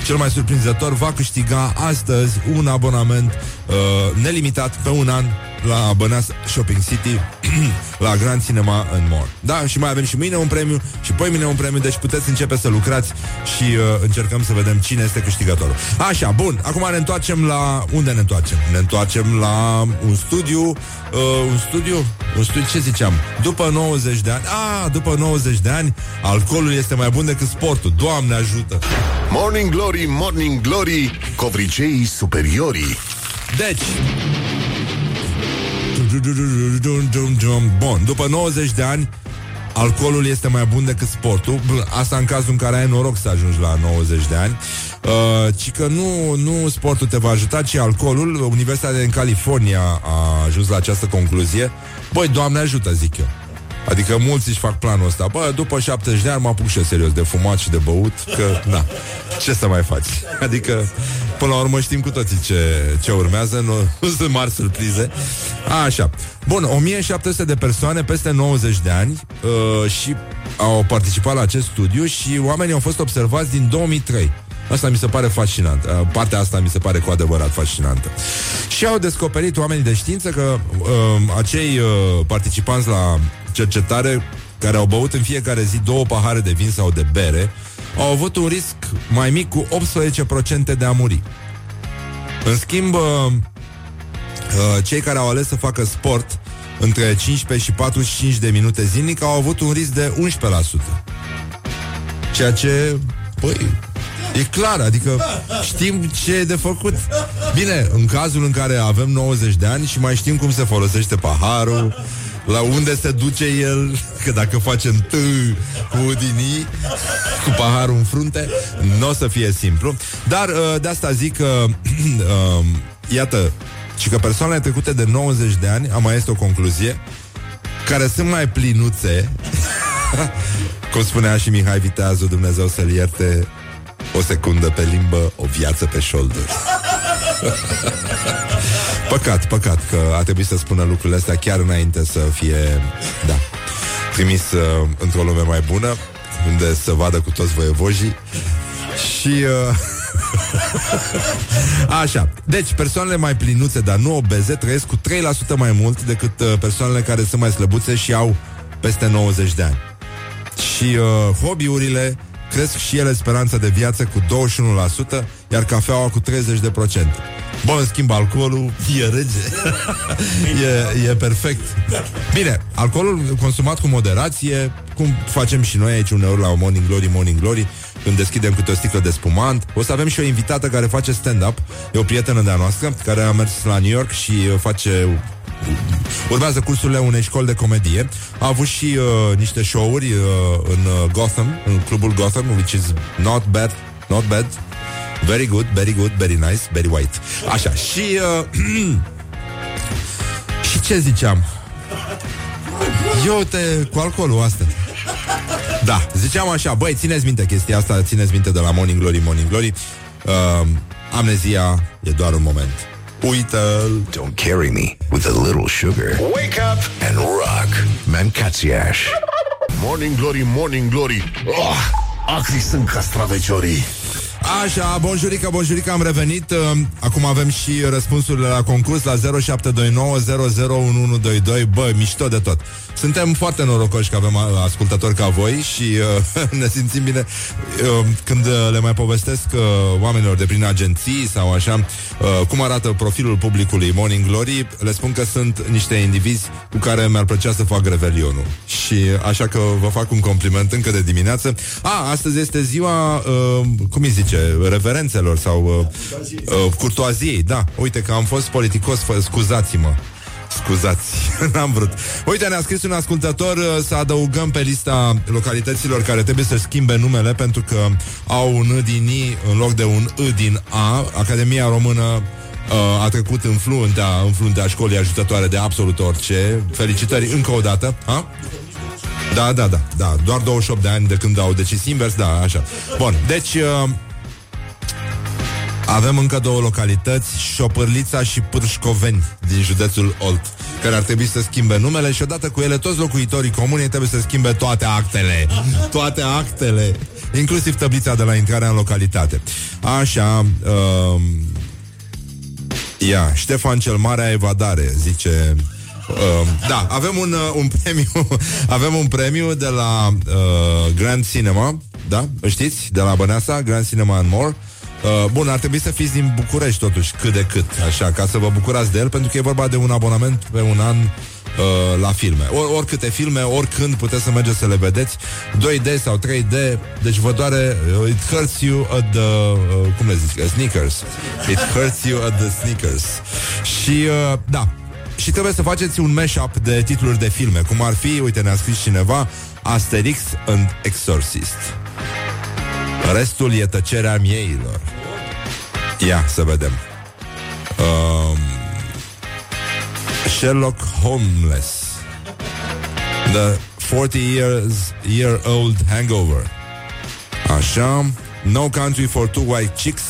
cel mai surprinzător va câștiga astăzi un abonament uh, nelimitat pe un an la Băneasa Shopping City, la Grand Cinema în More. Da, și mai avem și mâine un premiu și poi mâine un premiu, deci puteți începe să lucrați și uh, încercăm să vedem cine este câștigătorul. Așa, bun, acum ne întoarcem la... Unde ne întoarcem? Ne întoarcem la un studiu, uh, un studiu, un studiu, ce ziceam? După 90 de ani, a, după 90 de ani, alcoolul este mai bun decât sportul. Doamne ajută! Morning Glory, Morning Glory, covriceii superiorii. Deci, Bun, după 90 de ani, alcoolul este mai bun decât sportul. Asta în cazul în care ai noroc să ajungi la 90 de ani. Uh, ci că nu, nu sportul te va ajuta, ci alcoolul. Universitatea din California a ajuns la această concluzie. Băi, Doamne ajută, zic eu. Adică mulți își fac planul ăsta Bă, după 70 de ani mă apuc și serios De fumat și de băut Că, na, ce să mai faci? Adică, până la urmă știm cu toții ce, ce urmează Nu, nu sunt mari surprize Așa, bun, 1700 de persoane Peste 90 de ani uh, Și au participat la acest studiu Și oamenii au fost observați din 2003 Asta mi se pare fascinant. Uh, partea asta mi se pare cu adevărat fascinantă. Și au descoperit oamenii de știință că uh, acei uh, participanți la cercetare care au băut în fiecare zi două pahare de vin sau de bere au avut un risc mai mic cu 18% de a muri. În schimb, uh, uh, cei care au ales să facă sport între 15 și 45 de minute zilnic au avut un risc de 11%. Ceea ce, păi, E clar, adică știm ce e de făcut. Bine, în cazul în care avem 90 de ani și mai știm cum se folosește paharul, la unde se duce el, că dacă facem t cu udinii, cu paharul în frunte, nu o să fie simplu. Dar uh, de asta zic că, uh, iată, și că persoanele trecute de 90 de ani, am mai este o concluzie, care sunt mai plinuțe, cum spunea și Mihai Viteazu, Dumnezeu să-l ierte, o secundă pe limbă, o viață pe shoulder. păcat, păcat că a trebuit să spună lucrurile astea chiar înainte să fie, da, trimis uh, într-o lume mai bună, unde să vadă cu toți voievojii. Și... Uh, Așa. Deci, persoanele mai plinuțe, dar nu obeze, trăiesc cu 3% mai mult decât uh, persoanele care sunt mai slăbuțe și au peste 90 de ani. Și uh, hobby-urile cresc și ele speranța de viață cu 21%, iar cafeaua cu 30%. Bă, în schimb, alcoolul e rege. e, e perfect. Bine, alcoolul consumat cu moderație, cum facem și noi aici uneori la Morning Glory, Morning Glory, când deschidem câte o sticlă de spumant. O să avem și o invitată care face stand-up. E o prietenă de-a noastră care a mers la New York și face Urmează cursurile unei școli de comedie. A avut și uh, niște show-uri uh, în uh, Gotham, în clubul Gotham, which is not bad, not bad. Very good, very good, very nice, very white. Așa, și... Uh, și ce ziceam? Eu te... cu alcoolul asta. Da, ziceam așa, băi, țineți minte chestia asta, țineți minte de la Morning Glory, Morning Glory. Uh, amnezia e doar un moment. Uită-l. Don't carry me with a little sugar. Wake up and rock. Mancațiaș. Morning Glory, Morning Glory. Oh, Acri sunt castraveciorii Așa, bonjurică, bonjurică, am revenit. Uh, Acum avem și răspunsurile la concurs La 0729 Bă, mișto de tot. Suntem foarte norocoși că avem uh, ascultători ca voi Și uh, ne simțim bine. Uh, Când uh, le mai povestesc uh, Oamenilor de prin agenții Sau așa uh, Cum arată profilul publicului Morning Glory Le spun că sunt niște indivizi Cu care mi-ar plăcea să fac revelionul. Și așa că vă fac un compliment Încă de dimineață. A, astăzi este ziua, uh, cum îi zice reverențelor sau uh, uh, curtoaziei. Da, uite că am fost politicos, fă, scuzați-mă. Scuzați, n-am vrut. Uite, ne-a scris un ascultător uh, să adăugăm pe lista localităților care trebuie să schimbe numele pentru că au un I din I în loc de un I din A. Academia Română uh, a trecut în fruntea, în fruntea școlii ajutătoare de absolut orice. Felicitări încă o dată. Ha? Da, da, da, da. Doar 28 de ani de când au decis invers, da, așa. Bun, deci... Uh, avem încă două localități, Șopârlița și Pârșcoveni, din județul Olt, care ar trebui să schimbe numele și odată cu ele toți locuitorii comunei trebuie să schimbe toate actele. Toate actele, inclusiv tablița de la intrarea în localitate. Așa, uh, ia, Ștefan cel Mare a evadare, zice Uh, da, avem un, uh, un premiu Avem un premiu de la uh, Grand Cinema Da, știți? De la Băneasa, Grand Cinema and More Uh, bun, ar trebui să fiți din București totuși, cât de cât, așa, ca să vă bucurați de el, pentru că e vorba de un abonament pe un an uh, la filme. Or, oricâte filme, oricând puteți să mergeți să le vedeți, 2D sau 3D, deci vă doare, uh, it hurts you at the, uh, cum le zic, uh, sneakers. It hurts you at the sneakers. Și, uh, da, și trebuie să faceți un mashup de titluri de filme, cum ar fi, uite, ne-a scris cineva, Asterix and Exorcist. Restul e tăcerea mieilor. Ia să vedem. Um, Sherlock Holmes. The 40 years year old hangover. Așa. No country for two white chicks.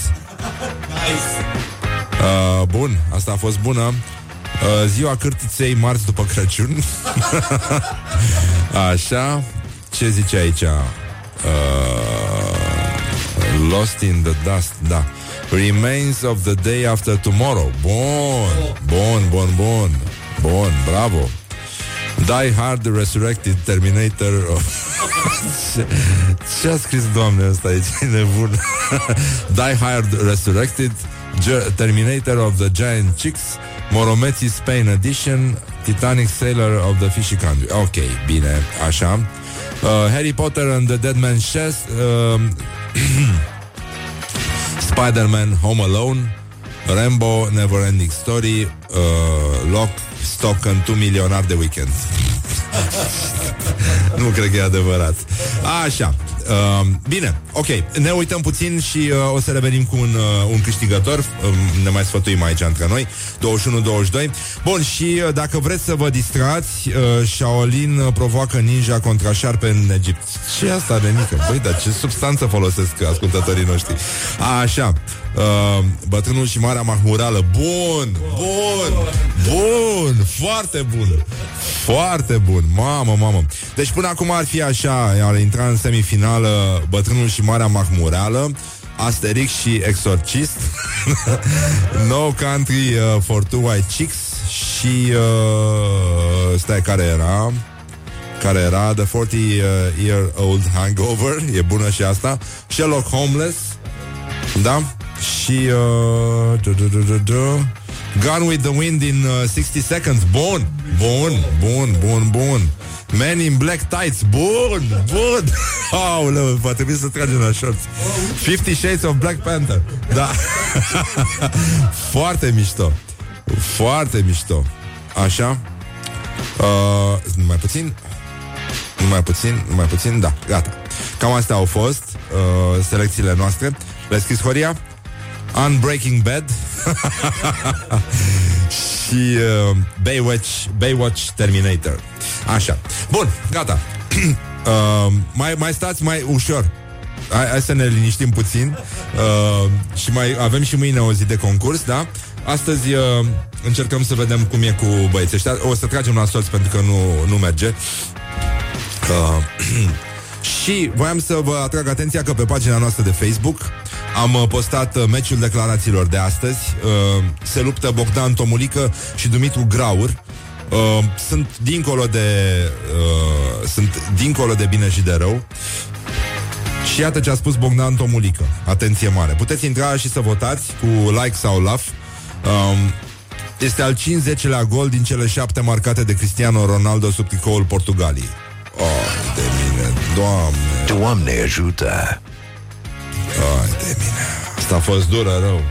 Uh, bun, asta a fost bună. Uh, ziua cârtiței marți după Crăciun. Așa. Ce zice aici? Uh, lost in the dust, da. Remains of the day after tomorrow. Bun, bun, bun, bun. Bun, bravo. Die Hard Resurrected Terminator ce, ce a scris doamne ăsta aici? E nebun Die Hard Resurrected Terminator of the Giant Chicks Morometti Spain Edition Titanic Sailor of the Fishy Country Ok, bine, așa uh, Harry Potter and the Dead Man's Chest uh, Spider-Man Home Alone Rambo Never Ending Story uh, Lock, Stock and 2 milionari de weekend. Nu cred că e adevărat. Așa Uh, bine, ok, ne uităm puțin și uh, o să revenim cu un, uh, un câștigător. Uh, ne mai sfătuim aici între noi. 21-22. Bun, și uh, dacă vreți să vă distrați, uh, Shaolin uh, provoacă ninja contra șarpe în Egipt. Ce e asta, Renică? Băi, dar ce substanță folosesc ascultătorii noștri? A, așa. Uh, bătrânul și Marea Mahmurală. Bun, bun, bun, foarte bun. Foarte bun, mamă, mamă. Deci până acum ar fi așa, ar intra în semifinală Bătrânul și Marea Mahmureală, Asterix și Exorcist, No Country uh, for Two White Chicks și uh, stai care era care era The 40 uh, Year Old Hangover, e bună și asta, Sherlock Homeless, da? Și uh, Gone with the Wind in uh, 60 Seconds, bun, bun, bun, bun, bun. Man in Black Tights, bun, bun. Aoleu, va trebui să tragem la shorts. Fifty Shades of Black Panther, da. Foarte mișto. Foarte mișto. Așa. Uh, mai puțin. Mai puțin, mai puțin, da, gata. Cam astea au fost uh, selecțiile noastre. Le scris Horia? Unbreaking Bad și uh, Baywatch, Baywatch Terminator. Așa. Bun, gata. uh, mai, mai stați mai ușor. Hai, hai să ne liniștim puțin uh, Și mai avem și mâine o zi de concurs, da? Astăzi uh, încercăm să vedem cum e cu băieții ăștia O să tragem la sorți pentru că nu, nu merge uh, Și voiam să vă atrag atenția că pe pagina noastră de Facebook am uh, postat uh, meciul declarațiilor de astăzi. Uh, se luptă Bogdan Tomulică și Dumitru Graur. Sunt dincolo de sunt dincolo de bine și de rău. Și iată ce a spus Bogdan Tomulică. Atenție mare. Puteți intra și să votați cu like sau love. Um, este al 50-lea gol din cele șapte marcate de Cristiano Ronaldo sub tricoul Portugaliei. Oh, de mine, Doamne! Doamne ajută! Ai de mine. Asta a fost dură rău.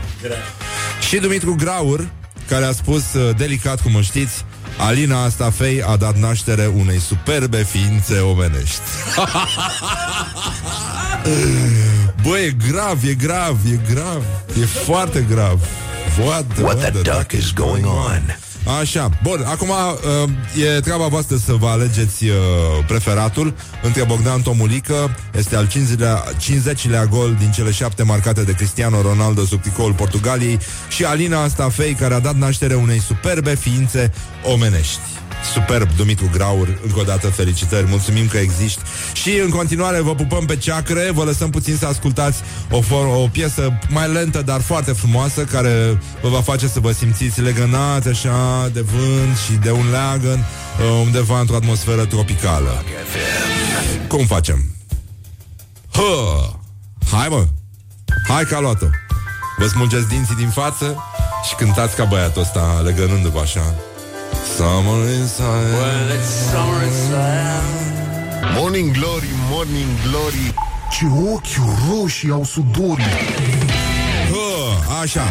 Și Dumitru Graur, care a spus uh, delicat, cum știți, Alina asta fei a dat naștere unei superbe ființe omenești. Băi, e grav, e grav, e grav. E foarte grav. What the, what the, the duck is going on? Așa, bun, acum uh, e treaba voastră să vă alegeți uh, preferatul între Bogdan Tomulică, este al 50-lea, 50-lea gol din cele șapte marcate de Cristiano Ronaldo sub tricoul Portugaliei și Alina Stafei, care a dat naștere unei superbe ființe omenești. Superb, Dumitru Graur, încă o dată felicitări, mulțumim că existi și în continuare vă pupăm pe ceacre, vă lăsăm puțin să ascultați o, for- o piesă mai lentă, dar foarte frumoasă, care vă va face să vă simțiți legănați așa de vânt și de un leagăn uh, undeva într-o atmosferă tropicală. Cum facem? Hă! Hai mă! Hai ca luat-o! Vă smulgeți dinții din față și cântați ca băiatul ăsta, legănându-vă așa. Summer inside. Well, it's summer inside. Morning glory, morning glory. Ce ochi roșii au sudorii. Hă, așa.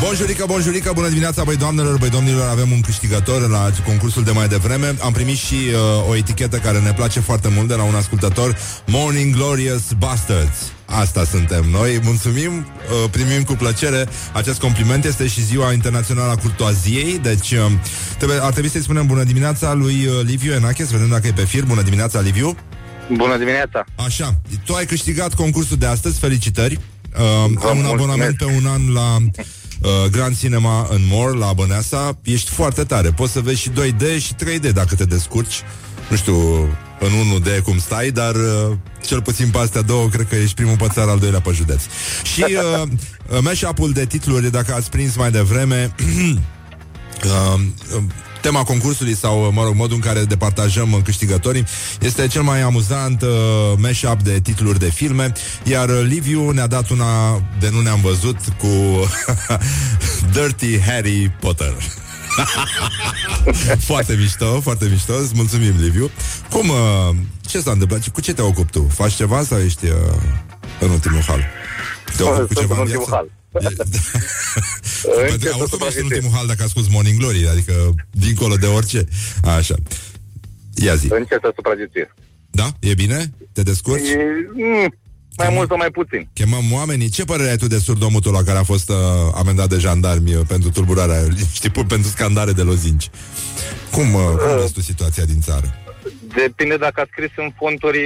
Bonjurică, bonjurică, bună dimineața, băi doamnelor, băi domnilor Avem un câștigător la concursul de mai devreme Am primit și uh, o etichetă care ne place foarte mult de la un ascultător Morning Glorious Bastards Asta suntem noi, mulțumim, uh, primim cu plăcere. Acest compliment Este și ziua internațională a curtoaziei. Deci uh, trebuie, ar trebui să-i spunem bună dimineața lui uh, Liviu Enache Să vedem dacă e pe fir, bună dimineața Liviu. Bună dimineața! Așa, tu ai câștigat concursul de astăzi, felicitări. Uh, Am un abonament pe un an la uh, Grand Cinema în More, la Băneasa, ești foarte tare. Poți să vezi și 2D și 3D dacă te descurci. Nu știu în 1D cum stai, dar uh, cel puțin pe astea două cred că ești primul pe țară, al doilea pe județ. Și uh, uh mashup-ul de titluri, dacă ați prins mai devreme, uh, tema concursului sau, mă rog, modul în care departajăm câștigătorii este cel mai amuzant uh, mashup de titluri de filme, iar Liviu ne-a dat una de nu ne-am văzut cu Dirty Harry Potter. foarte mișto, foarte mișto Îți mulțumim, Liviu Cum, uh, ce s-a întâmplat? Cu ce te ocupi tu? Faci ceva sau ești uh, în ultimul hal? Te ocupi cu ceva în ultimul hal Păi, auzi cum ești în ultimul hal dacă asculti Morning Glory, adică dincolo de orice. Așa. Ia zi. Încerc să supraviețuiesc. Da? E bine? Te descurci? E, mm, mai mult sau mai puțin. Chemăm oamenii. Ce părere ai tu de surdomutul la care a fost uh, amendat de jandarmi uh, pentru tulburarea, știi, pentru scandare de lozinci? Cum, uh, cum uh, vezi tu situația din țară? Depinde dacă a scris în fonturi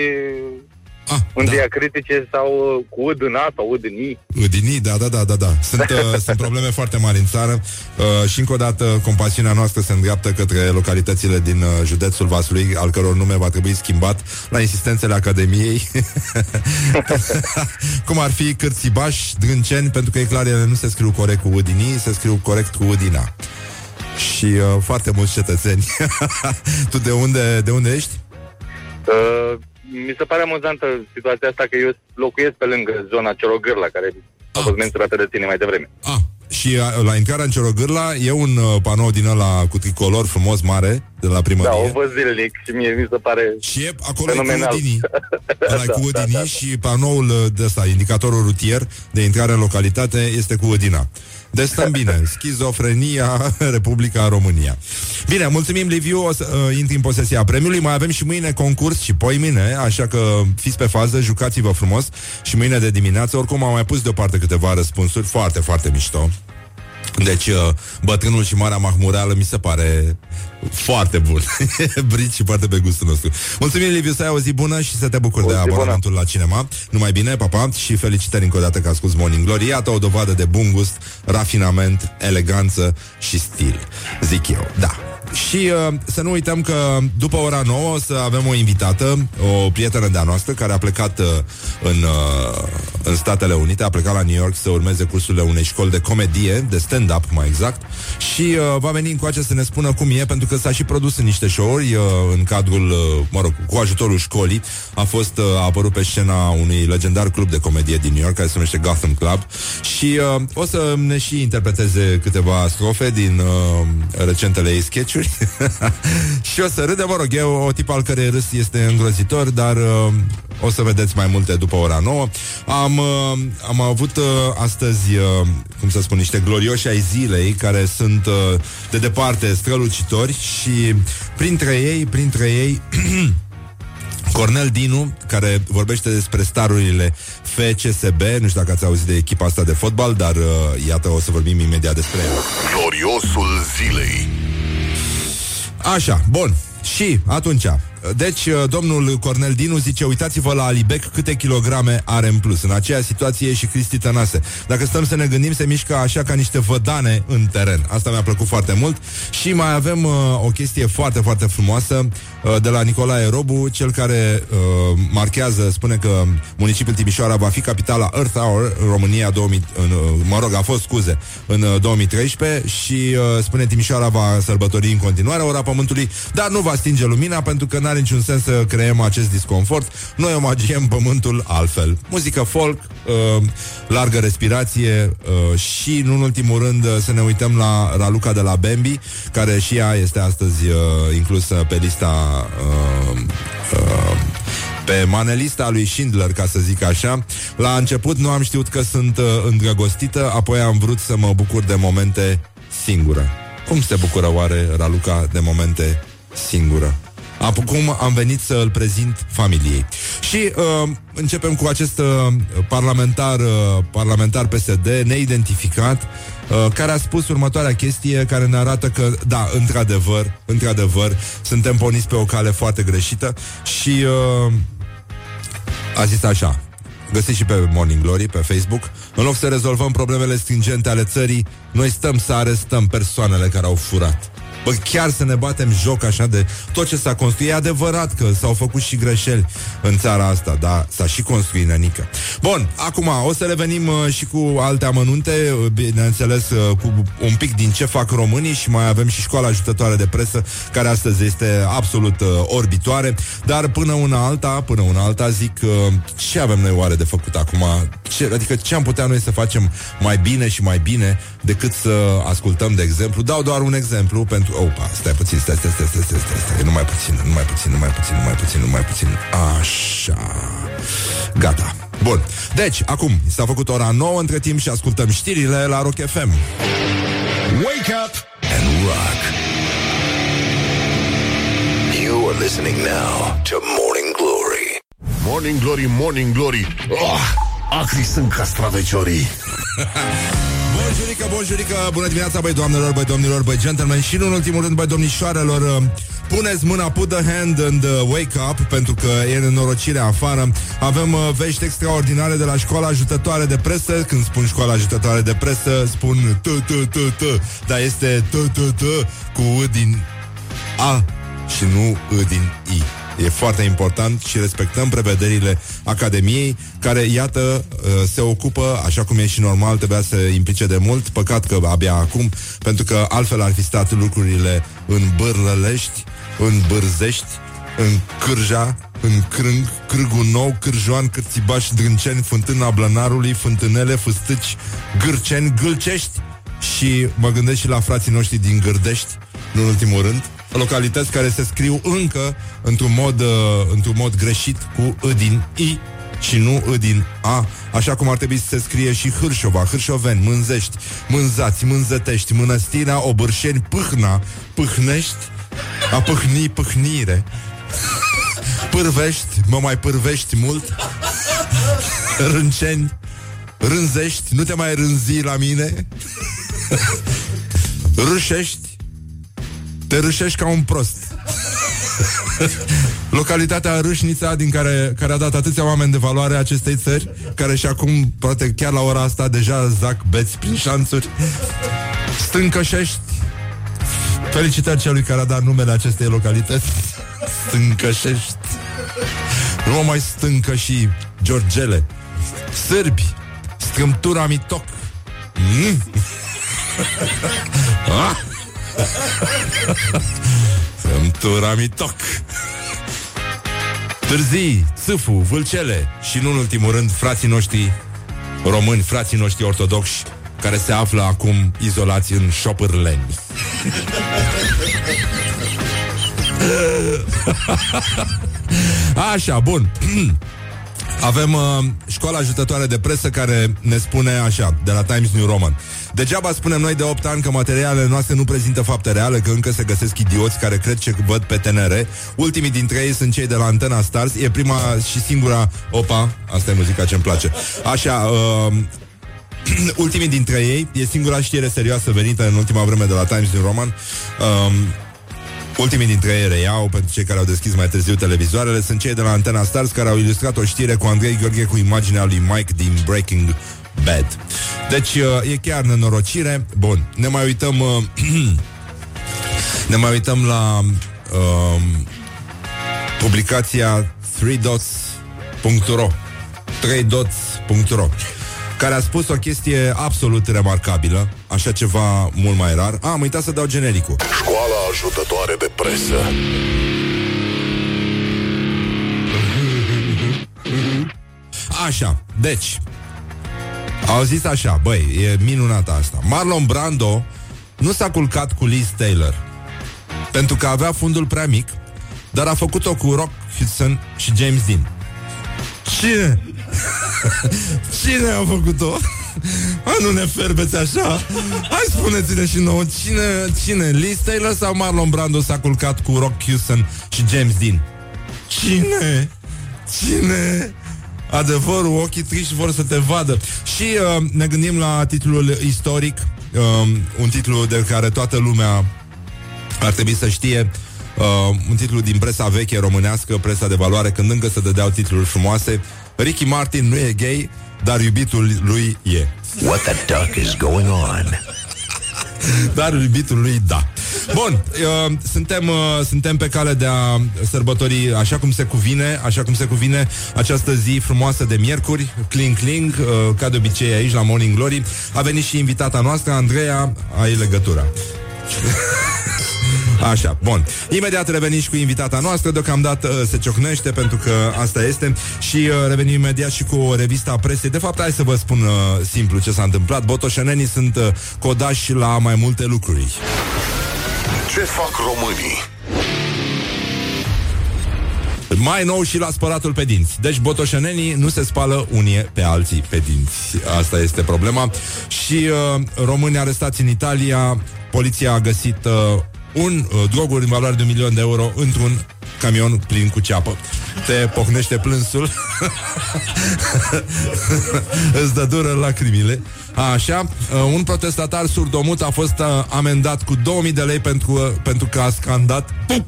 Ah, în da. diacritice sau uh, cu ud în A sau ud în I. Ud în I, da, da, da, da, da. Sunt, uh, sunt probleme foarte mari în țară uh, și încă o dată compasiunea noastră se îndreaptă către localitățile din uh, județul Vaslui, al căror nume va trebui schimbat la insistențele Academiei. Cum ar fi Cârțibaș, Drânceni, pentru că e clar, ele nu se scriu corect cu ud în I, se scriu corect cu ud în A. Și uh, foarte mulți cetățeni. tu de unde, de unde ești? Uh, mi se pare amuzantă situația asta că eu locuiesc pe lângă zona Ciorogârla, care a ah. fost menționată de tine mai devreme. Ah. Și la intrarea în Ciorogârla e un uh, panou din ăla cu tricolor frumos mare de la primărie. Da, o văd zilnic și mie mi se pare Și e acolo fenomenal. e cu Udinii. Ăla da, cu Udinii da, da. și panoul uh, de ăsta, indicatorul rutier de intrare în localitate este cu Udina. Deci stăm bine. Schizofrenia, Republica România. Bine, mulțumim, Liviu. O să uh, intri în posesia premiului. Mai avem și mâine concurs și poi mine, așa că fiți pe fază, jucați-vă frumos și mâine de dimineață. Oricum am mai pus deoparte câteva răspunsuri foarte, foarte mișto. Deci, uh, bătrânul și Marea Mahmureală mi se pare foarte bun. Brici și foarte pe gustul nostru. Mulțumim, Liviu, să ai o zi bună și să te bucuri de abonamentul la cinema. Numai bine, papa, și felicitări încă o dată că asculti Morning Glory. Iată o dovadă de bun gust, rafinament, eleganță și stil, zic eu. Da, și uh, să nu uităm că după ora 9 o să avem o invitată, o prietenă de-a noastră, care a plecat uh, în, uh, în Statele Unite, a plecat la New York să urmeze cursurile unei școli de comedie, de stand-up mai exact, și uh, va veni încoace să ne spună cum e, pentru că s-a și produs în niște show-uri uh, în cadrul, uh, mă rog, cu ajutorul școlii. A fost, uh, a apărut pe scena unui legendar club de comedie din New York, care se numește Gotham Club, și uh, o să ne și interpreteze câteva strofe din uh, recentele ei sketch și o să râde, mă rog, e o, o tip al cărei râs este îngrozitor, dar uh, o să vedeți mai multe după ora 9. Am, uh, am avut uh, astăzi, uh, cum să spun, niște glorioși ai zilei care sunt uh, de departe strălucitori și printre ei, printre ei Cornel Dinu, care vorbește despre starurile FCSB, nu știu dacă ați auzit de echipa asta de fotbal, dar uh, iată, o să vorbim imediat despre el. Gloriosul zilei. Așa, bun. Și atunci, deci, uh, domnul Cornel Dinu zice, uitați-vă la Alibec câte kilograme are în plus. În aceea situație e și Cristi Tănase. Dacă stăm să ne gândim, se mișcă așa ca niște vădane în teren. Asta mi-a plăcut foarte mult. Și mai avem uh, o chestie foarte, foarte frumoasă uh, de la Nicolae Robu, cel care uh, marchează, spune că municipiul Timișoara va fi capitala Earth Hour în România 2000, în, uh, mă rog, a fost scuze, în uh, 2013 și uh, spune Timișoara va sărbători în continuare ora pământului, dar nu va stinge lumina pentru că n-are niciun sens să creăm acest disconfort. Noi omagiem pământul altfel. Muzică folk, uh, largă respirație uh, și, în ultimul rând, uh, să ne uităm la Raluca de la Bambi, care și ea este astăzi uh, inclusă pe lista uh, uh, pe manelista lui Schindler, ca să zic așa. La început nu am știut că sunt uh, îndrăgostită, apoi am vrut să mă bucur de momente singură. Cum se bucură oare Raluca de momente singură? Acum am venit să îl prezint familiei. Și uh, începem cu acest uh, parlamentar, uh, parlamentar PSD neidentificat, uh, care a spus următoarea chestie care ne arată că, da, într-adevăr, într-adevăr, suntem porniți pe o cale foarte greșită și uh, a zis așa, găsiți și pe Morning Glory, pe Facebook. În loc să rezolvăm problemele stringente ale țării, noi stăm să arestăm persoanele care au furat. Bă, chiar să ne batem joc așa de tot ce s-a construit. E adevărat că s-au făcut și greșeli în țara asta, dar s-a și construit nănică. Bun, acum o să revenim uh, și cu alte amănunte, uh, bineînțeles uh, cu un pic din ce fac românii și mai avem și școala ajutătoare de presă, care astăzi este absolut uh, orbitoare, dar până una alta, până una alta zic uh, ce avem noi oare de făcut acum? Ce, adică ce am putea noi să facem mai bine și mai bine decât să ascultăm, de exemplu, dau doar un exemplu pentru Opa, stai puțin, stai, stai, stai, stai, stai, stai, stai, numai puțin, numai puțin, numai puțin, numai puțin, numai puțin. Așa. Gata. Bun. Deci, acum, s-a făcut ora 9 între timp și ascultăm știrile la Rock FM. Wake up and rock. You are listening now to Morning Glory. Morning Glory, Morning Glory oh, Acri sunt castraveciorii Bonjurică, bonjurică, bună dimineața, băi doamnelor, băi domnilor, băi gentlemen Și în ultimul rând, băi domnișoarelor uh, Puneți mâna, put the hand and uh, wake up Pentru că e nenorocire afară. Avem uh, vești extraordinare de la școala ajutătoare de presă. Când spun școala ajutătoare de presă Spun t t t t Dar este t t t cu U din A și nu U din I E foarte important și respectăm prevederile Academiei, care, iată, uh, se ocupă, așa cum e și normal, trebuia să implice de mult, păcat că abia acum, pentru că altfel ar fi stat lucrurile în bârlălești, în bârzești, în cârja, în crâng, cârgul nou, cârjoan, cârțibaș, drânceni, fântâna blănarului, fântânele, fâstâci, gârceni, gâlcești și mă gândesc și la frații noștri din Gârdești, în ultimul rând, localități care se scriu încă într-un mod, uh, într-un mod greșit cu I din I și nu I din A, așa cum ar trebui să se scrie și Hârșova, Hârșoveni, Mânzești, Mânzați, Mânzătești, Mănăstirea, Obârșeni, Pâhna, Pâhnești, a pâhni, pâhnire. Pârvești, mă mai pârvești mult. Rânceni, rânzești, nu te mai rânzi la mine. Râșești, te râșești ca un prost. Localitatea Râșnița din care, care a dat atâția oameni de valoare acestei țări, care și acum, poate chiar la ora asta, deja zac beți prin șanțuri. Stâncășești. Felicitări celui care a dat numele acestei localități. Stâncășești. Nu mă mai stâncă și Georgele. Sârbi. Scâmptura mitoc. Mm. ah. Scâmptura mitoc. Târzii, Țâfu, Vâlcele și, nu în ultimul rând, frații noștri români, frații noștri ortodoxi, care se află acum izolați în șopârleni. Așa, bun. Avem uh, școala ajutătoare de presă care ne spune așa, de la Times New Roman. Degeaba spunem noi de 8 ani că materialele noastre nu prezintă fapte reale, că încă se găsesc idioți care cred ce văd pe TNR. Ultimii dintre ei sunt cei de la Antena Stars. E prima și singura... Opa, asta e muzica ce-mi place. Așa, uh, ultimii dintre ei, e singura știre serioasă venită în ultima vreme de la Times New Roman. Um, Ultimii dintre ei reiau, pentru cei care au deschis mai târziu televizoarele, sunt cei de la Antena Stars care au ilustrat o știre cu Andrei Gheorghe cu imaginea lui Mike din Breaking Bad. Deci uh, e chiar nenorocire. Bun, ne mai uităm uh, Ne mai uităm la uh, Publicația 3dots.ro 3dots.ro care a spus o chestie absolut remarcabilă, așa ceva mult mai rar. A, am uitat să dau genericul. Școala ajutătoare de presă Așa, deci Au zis așa, băi, e minunată asta Marlon Brando nu s-a culcat cu Liz Taylor Pentru că avea fundul prea mic Dar a făcut-o cu Rock Hudson și James Dean Cine? Cine a făcut-o? A, nu ne ferbeți așa Hai spuneți-ne și nouă Cine, cine? Lee Taylor sau Marlon Brando s-a culcat cu Rock Hudson și James Dean? Cine? Cine? Adevărul, ochii triști vor să te vadă Și uh, ne gândim la titlul istoric uh, Un titlu de care toată lumea ar trebui să știe uh, Un titlu din presa veche românească Presa de valoare, când încă se dădeau titluri frumoase Ricky Martin nu e gay dar iubitul lui e. What the duck is going on? Dar iubitul lui da. Bun, uh, suntem, uh, suntem pe cale de a sărbători așa cum se cuvine, așa cum se cuvine această zi frumoasă de miercuri, cling cling, uh, ca de obicei aici la Morning Glory. A venit și invitata noastră, Andreea, ai legătura. Așa, bun. Imediat revenim și cu invitata noastră, deocamdată uh, se ciocnește pentru că asta este și uh, revenim imediat și cu o revista presei. De fapt, hai să vă spun uh, simplu ce s-a întâmplat. Botoșenenii sunt uh, codași la mai multe lucruri. Ce fac românii? Mai nou și la spălatul pe dinți. Deci botoșenenii nu se spală unii pe alții pe dinți. Asta este problema. Și uh, români arestați în Italia, poliția a găsit uh, un uh, droguri în valoare de un milion de euro într-un camion plin cu ceapă. Te pocnește plânsul. Îți dă dură lacrimile. Așa, uh, un protestatar surdomut a fost uh, amendat cu 2000 de lei pentru, uh, pentru că a scandat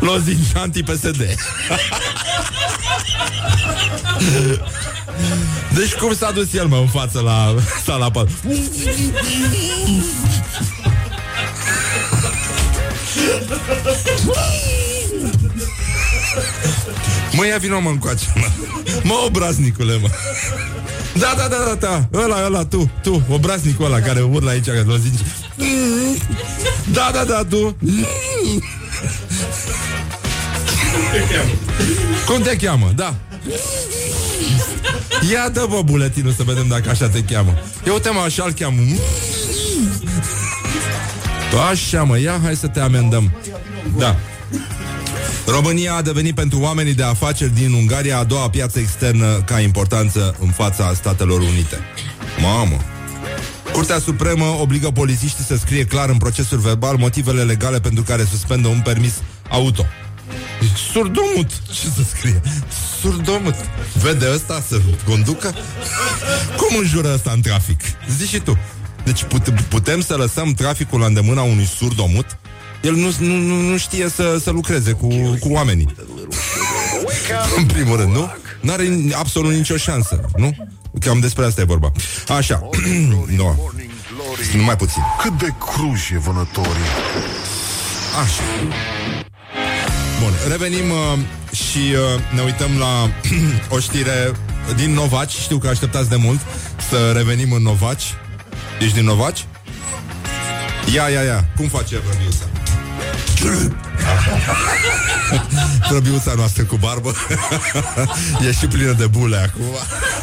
Lozin anti-PSD Deci cum s-a dus el, mă, în față la sala Mă, ia vino mă încoace, mă. Mă, obraznicule, mă. Da, da, da, da, da. Ăla, ăla, tu, tu, obraznicul ăla care urlă aici, că l zici. Da, da, da, tu. Cum te cheamă? Da. Ia dă bă buletinul să vedem dacă așa te cheamă. Eu uite mă, așa-l cheamă. Așa mă, ia, hai să te amendăm. Da. România a devenit pentru oamenii de afaceri din Ungaria a doua piață externă ca importanță în fața Statelor Unite. Mamă! Curtea Supremă obligă polițiștii să scrie clar în procesul verbal motivele legale pentru care suspendă un permis auto. Surdomut! Ce să scrie? Surdomut! Vede ăsta să conducă? Cum înjură ăsta în trafic? Zici și tu. Deci putem să lăsăm traficul la îndemâna unui surdomut? El nu, nu, nu știe să, să lucreze cu, cu oamenii. În primul rând, nu? N-are absolut nicio șansă, nu? Cam despre asta e vorba. Așa. no. Numai puțin. Cât de cruj e vânătorii. Așa. Bun, revenim uh, și uh, ne uităm la o știre din Novaci. Știu că așteptați de mult să revenim în Novaci. Ești din Novaci? Ia, ia, ia. Cum face Răbiuța? Trăbiuța noastră cu barbă E și plină de bule acum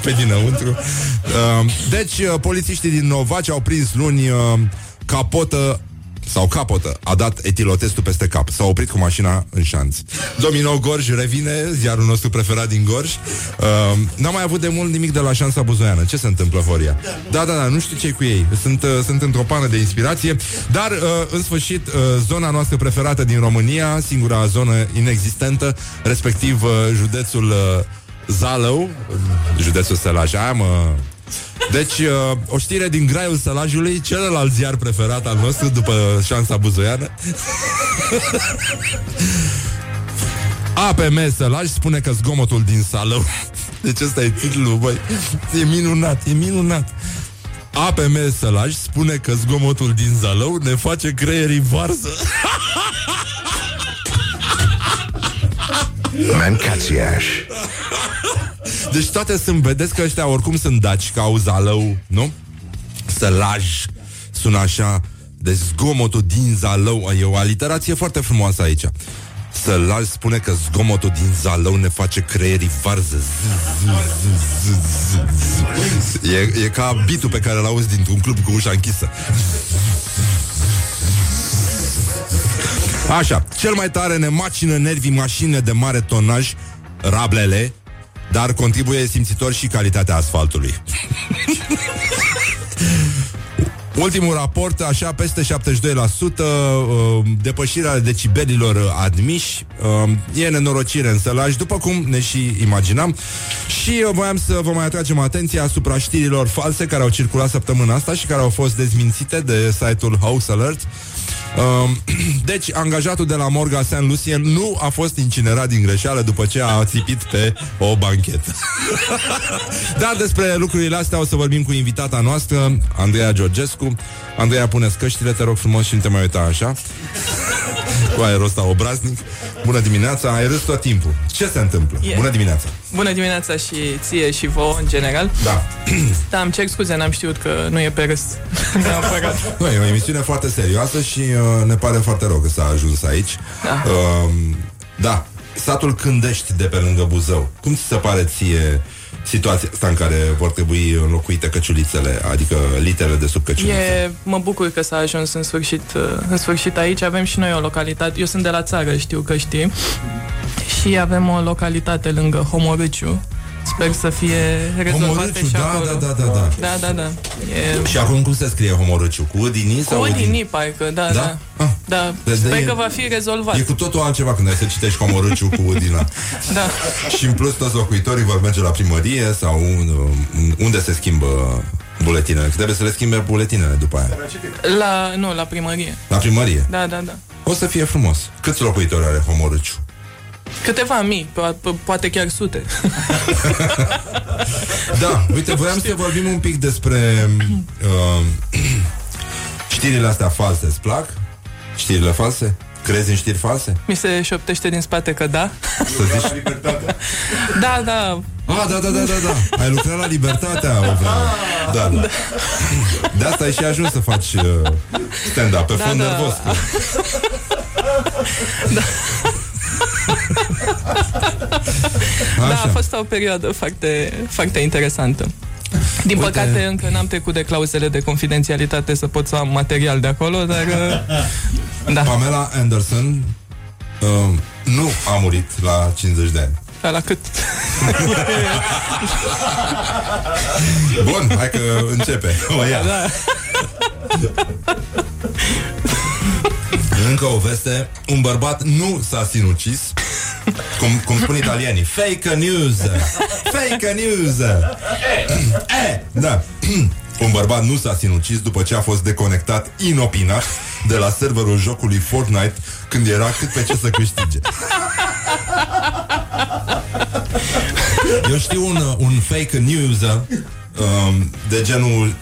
Pe dinăuntru uh, Deci, uh, polițiștii din Novaci Au prins luni uh, capotă sau capotă, a dat etilotestul peste cap. S-a oprit cu mașina în șanț. Domino Gorj revine, ziarul nostru preferat din Gorj. Uh, n-am mai avut de mult nimic de la șansa buzoiană. Ce se întâmplă, Foria? Da, da, da, nu știu ce cu ei. Sunt, uh, sunt într-o pană de inspirație. Dar, uh, în sfârșit, uh, zona noastră preferată din România, singura zonă inexistentă, respectiv uh, județul uh, Zalău, județul Sălaj. Aia, mă, deci, uh, o știre din graiul sălajului, celălalt ziar preferat al nostru după șansa buzoiană. APM Sălaj spune că zgomotul din sală. Deci ăsta e titlul, băi. E minunat, e minunat. APM Sălaj spune că zgomotul din Zalău ne face creierii varză Mancațiaș deci toate sunt, vedeți că ăștia oricum sunt daci, ca au zalău, nu? Sălaj, sună așa, de zgomotul din zalău. E o aliterație foarte frumoasă aici. Sălaj spune că zgomotul din zalău ne face creierii varză. E, e ca bitul pe care l-auzi dintr-un club cu ușa închisă. Așa, cel mai tare ne macină nervii mașinile de mare tonaj rablele, dar contribuie simțitor și calitatea asfaltului. Ultimul raport, așa, peste 72% uh, depășirea decibelilor admiși. Uh, e nenorocire în sălaj, după cum ne și imaginam. Și uh, voiam să vă mai atragem atenția asupra știrilor false care au circulat săptămâna asta și care au fost dezmințite de site-ul House Alert. Um, deci, angajatul de la Morga St. Lucien nu a fost incinerat din greșeală după ce a țipit pe o banchetă. Dar despre lucrurile astea o să vorbim cu invitata noastră, Andreea Georgescu. Andreea, pune căștile, te rog frumos și nu te mai uita așa. Cu aerul ăsta obraznic. Bună dimineața, ai râs tot timpul. Ce se întâmplă? Yeah. Bună dimineața. Bună dimineața și ție și vouă în general. Da. da, am cer scuze, n-am știut că nu e pe râs. nu, e o emisiune foarte serioasă și uh, ne pare foarte rău că s-a ajuns aici. Da. Uh, da, satul Cândești de pe lângă Buzău. Cum ți se pare ție situația asta în care vor trebui înlocuite căciulițele, adică literele de sub căciulițe. E, mă bucur că s-a ajuns în sfârșit, în sfârșit aici. Avem și noi o localitate. Eu sunt de la țară, știu că știi. Și avem o localitate lângă Homorâciu, Sper să fie rezolvate și da, acolo. Da, da, da, da. Da, da, da. E... Și acum cum se scrie homorâciu? Cu Udini sau Cu Udini, parcă, da, da. da. Ah. da. Deci Sper e, că va fi rezolvat. E cu totul altceva când ai să citești homorâciu cu Udina. da. Și în plus toți locuitorii vor merge la primărie sau unde se schimbă buletinele. Că trebuie să le schimbe buletinele după aia. La, nu, la primărie. La primărie? Da, da, da. O să fie frumos. Câți locuitori are homorâciu? Câteva mii, po- po- poate chiar sute. da, uite, voiam să vorbim un pic despre uh, știrile astea false. Îți plac? Știrile false? Crezi în știri false? Mi se șoptește din spate că da. Să zici Da, da. Ah, da, da, da, da, da. Ai lucrat la Libertatea o Da, da. De asta ai și ajuns să faci uh, stand-up pe da, fond da. nervos. da. da, a fost o perioadă foarte, foarte interesantă. Din Uite. păcate, încă n-am trecut de clauzele de confidențialitate să pot să am material de acolo, dar... Uh, da. Pamela Anderson uh, nu a murit la 50 de ani. Da, la cât? Bun, hai că începe. O ia. Da. Încă o veste Un bărbat nu s-a sinucis. Cum, cum spun italienii Fake news. Fake news. Eh, Da. Un bărbat nu s-a sinucis după ce a fost deconectat inopinat de la serverul jocului Fortnite când era cât pe ce să câștige. Eu știu un, un fake news um, de genul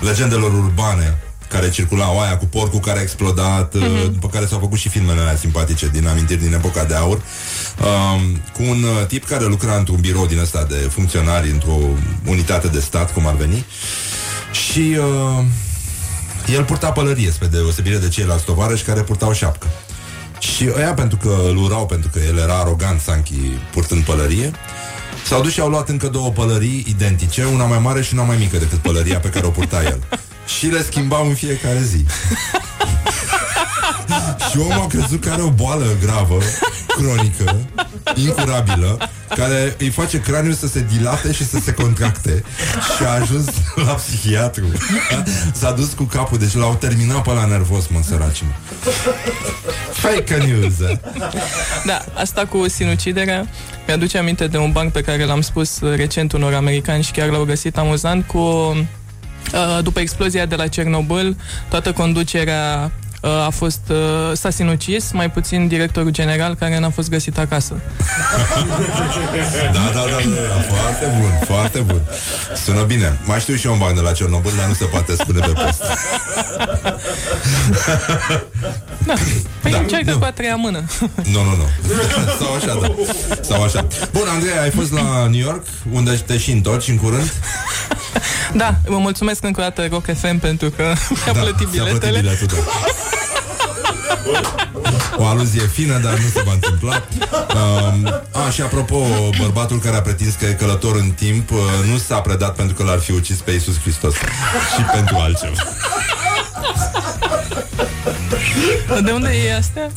legendelor urbane care circulau aia cu porcul care a explodat, mm-hmm. după care s-au făcut și filmele alea simpatice din amintiri din epoca de aur, um, cu un uh, tip care lucra într-un birou din ăsta de funcționari, într-o unitate de stat, cum ar veni, și uh, el purta pălărie, spre deosebire de ceilalți tovarăși care purtau șapcă. Și ăia, pentru că îl urau, pentru că el era arogant, Sanchi, purtând pălărie, S-au dus și au luat încă două pălării identice, una mai mare și una mai mică decât pălăria pe care o purta el și le schimbau în fiecare zi. și omul a crezut că are o boală gravă, cronică, incurabilă, care îi face craniul să se dilate și să se contracte și a ajuns la psihiatru. S-a dus cu capul, deci l-au terminat pe la nervos, mă, săraci, mă. Fake news. Da, asta cu sinuciderea mi-aduce aminte de un banc pe care l-am spus recent unor americani și chiar l-au găsit amuzant cu Uh, după explozia de la Cernobâl, toată conducerea uh, a fost uh, s-a sinucis, mai puțin directorul general care n-a fost găsit acasă. da, da, da, da, foarte bun, foarte bun. Sună bine. Mai știu și eu un ban de la Cernobâl, dar nu se poate spune pe post. da. Păi da. încearcă cu a treia mână. Nu, nu, nu. Sau așa, da. Sau așa. Bun, Andrei, ai fost la New York, unde te și întorci în curând? Da, vă mulțumesc încă o dată Rock FM pentru că mi-a da, plătit biletele. Plătit biletul, da. O aluzie fină, dar nu se va întâmpla. Um, a, și apropo, bărbatul care a pretins că e călător în timp uh, nu s-a predat pentru că l-ar fi ucis pe Iisus Hristos. Și pentru altceva. De unde e astea?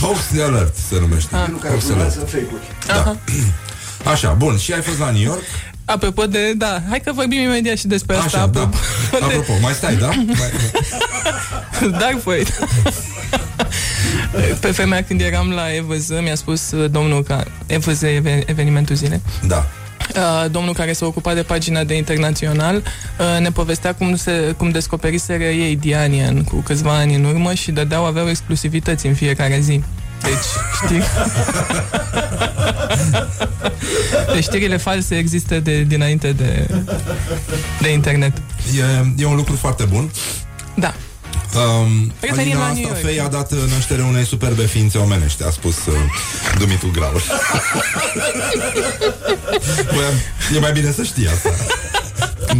Hoax Alert se numește. Ah. Hoax Alert. Da. Așa, bun. Și ai fost la New York? Apropo de, da, hai că vorbim imediat și despre asta. Așa, da. apropo de- Apropo, mai stai, da? Mai, Dark Void. Pe vremea când eram la EVZ, mi-a spus uh, domnul ca EVZ even- evenimentul zilei. da. Uh, domnul care s-a ocupat de pagina de internațional uh, ne povestea cum, se, cum descoperiseră ei Dianian cu câțiva ani în urmă și dădeau, aveau exclusivități în fiecare zi. Deci, știi? deci știrile false există de, dinainte de, de internet. E, e un lucru foarte bun. Da. Um, Revenim Alina la New asta York. fei a dat uh, naștere unei superbe ființe omenești, a spus uh, Dumitru Graur. Bă, e mai bine să știi asta.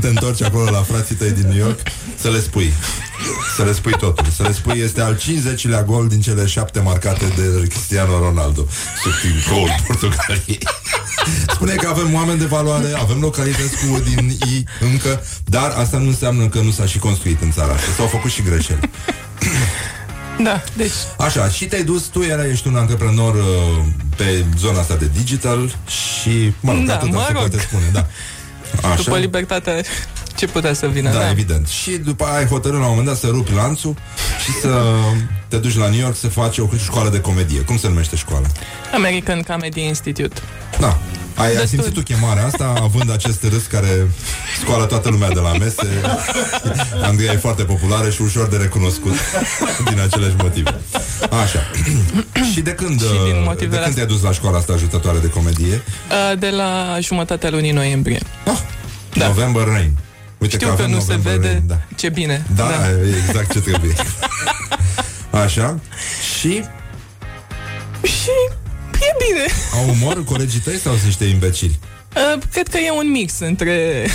Când te întorci acolo la frații tăi din New York, să le spui. Să le spui totul. Să le spui, este al 50-lea gol din cele șapte marcate de Cristiano Ronaldo. Sub gol Portugaliei. Spune că avem oameni de valoare, avem localități cu din I încă, dar asta nu înseamnă că nu s-a și construit în țara asta. S-au făcut și greșeli. Da, deci Așa, și te-ai dus, tu era, ești un antreprenor uh, pe zona asta de digital și, mă rog, Da, atât mă se rog. poate spune, da. Așa. după libertatea ce putea să vină? Da, evident. Și după aia ai hotărât la un moment dat să rupi lanțul și să te duci la New York să faci o școală de comedie. Cum se numește școala? American Comedy Institute. Da. Ai, ai Destul. simțit tu chemarea asta, având acest râs care scoală toată lumea de la mese. Andreea e foarte populară și ușor de recunoscut din aceleași motive. Așa. și de când, Și din uh, motivele de când astea. te-ai dus la școala asta ajutătoare de comedie? Uh, De la jumătatea lunii noiembrie. Ah, Da. November Rain. Uite Știu că, avem nu se November vede Rain, da. ce bine. Da, da, e exact ce trebuie. Așa. Și Și e bine. au umor colegii tăi sau sunt niște imbecili? Uh, Cred că e un mix între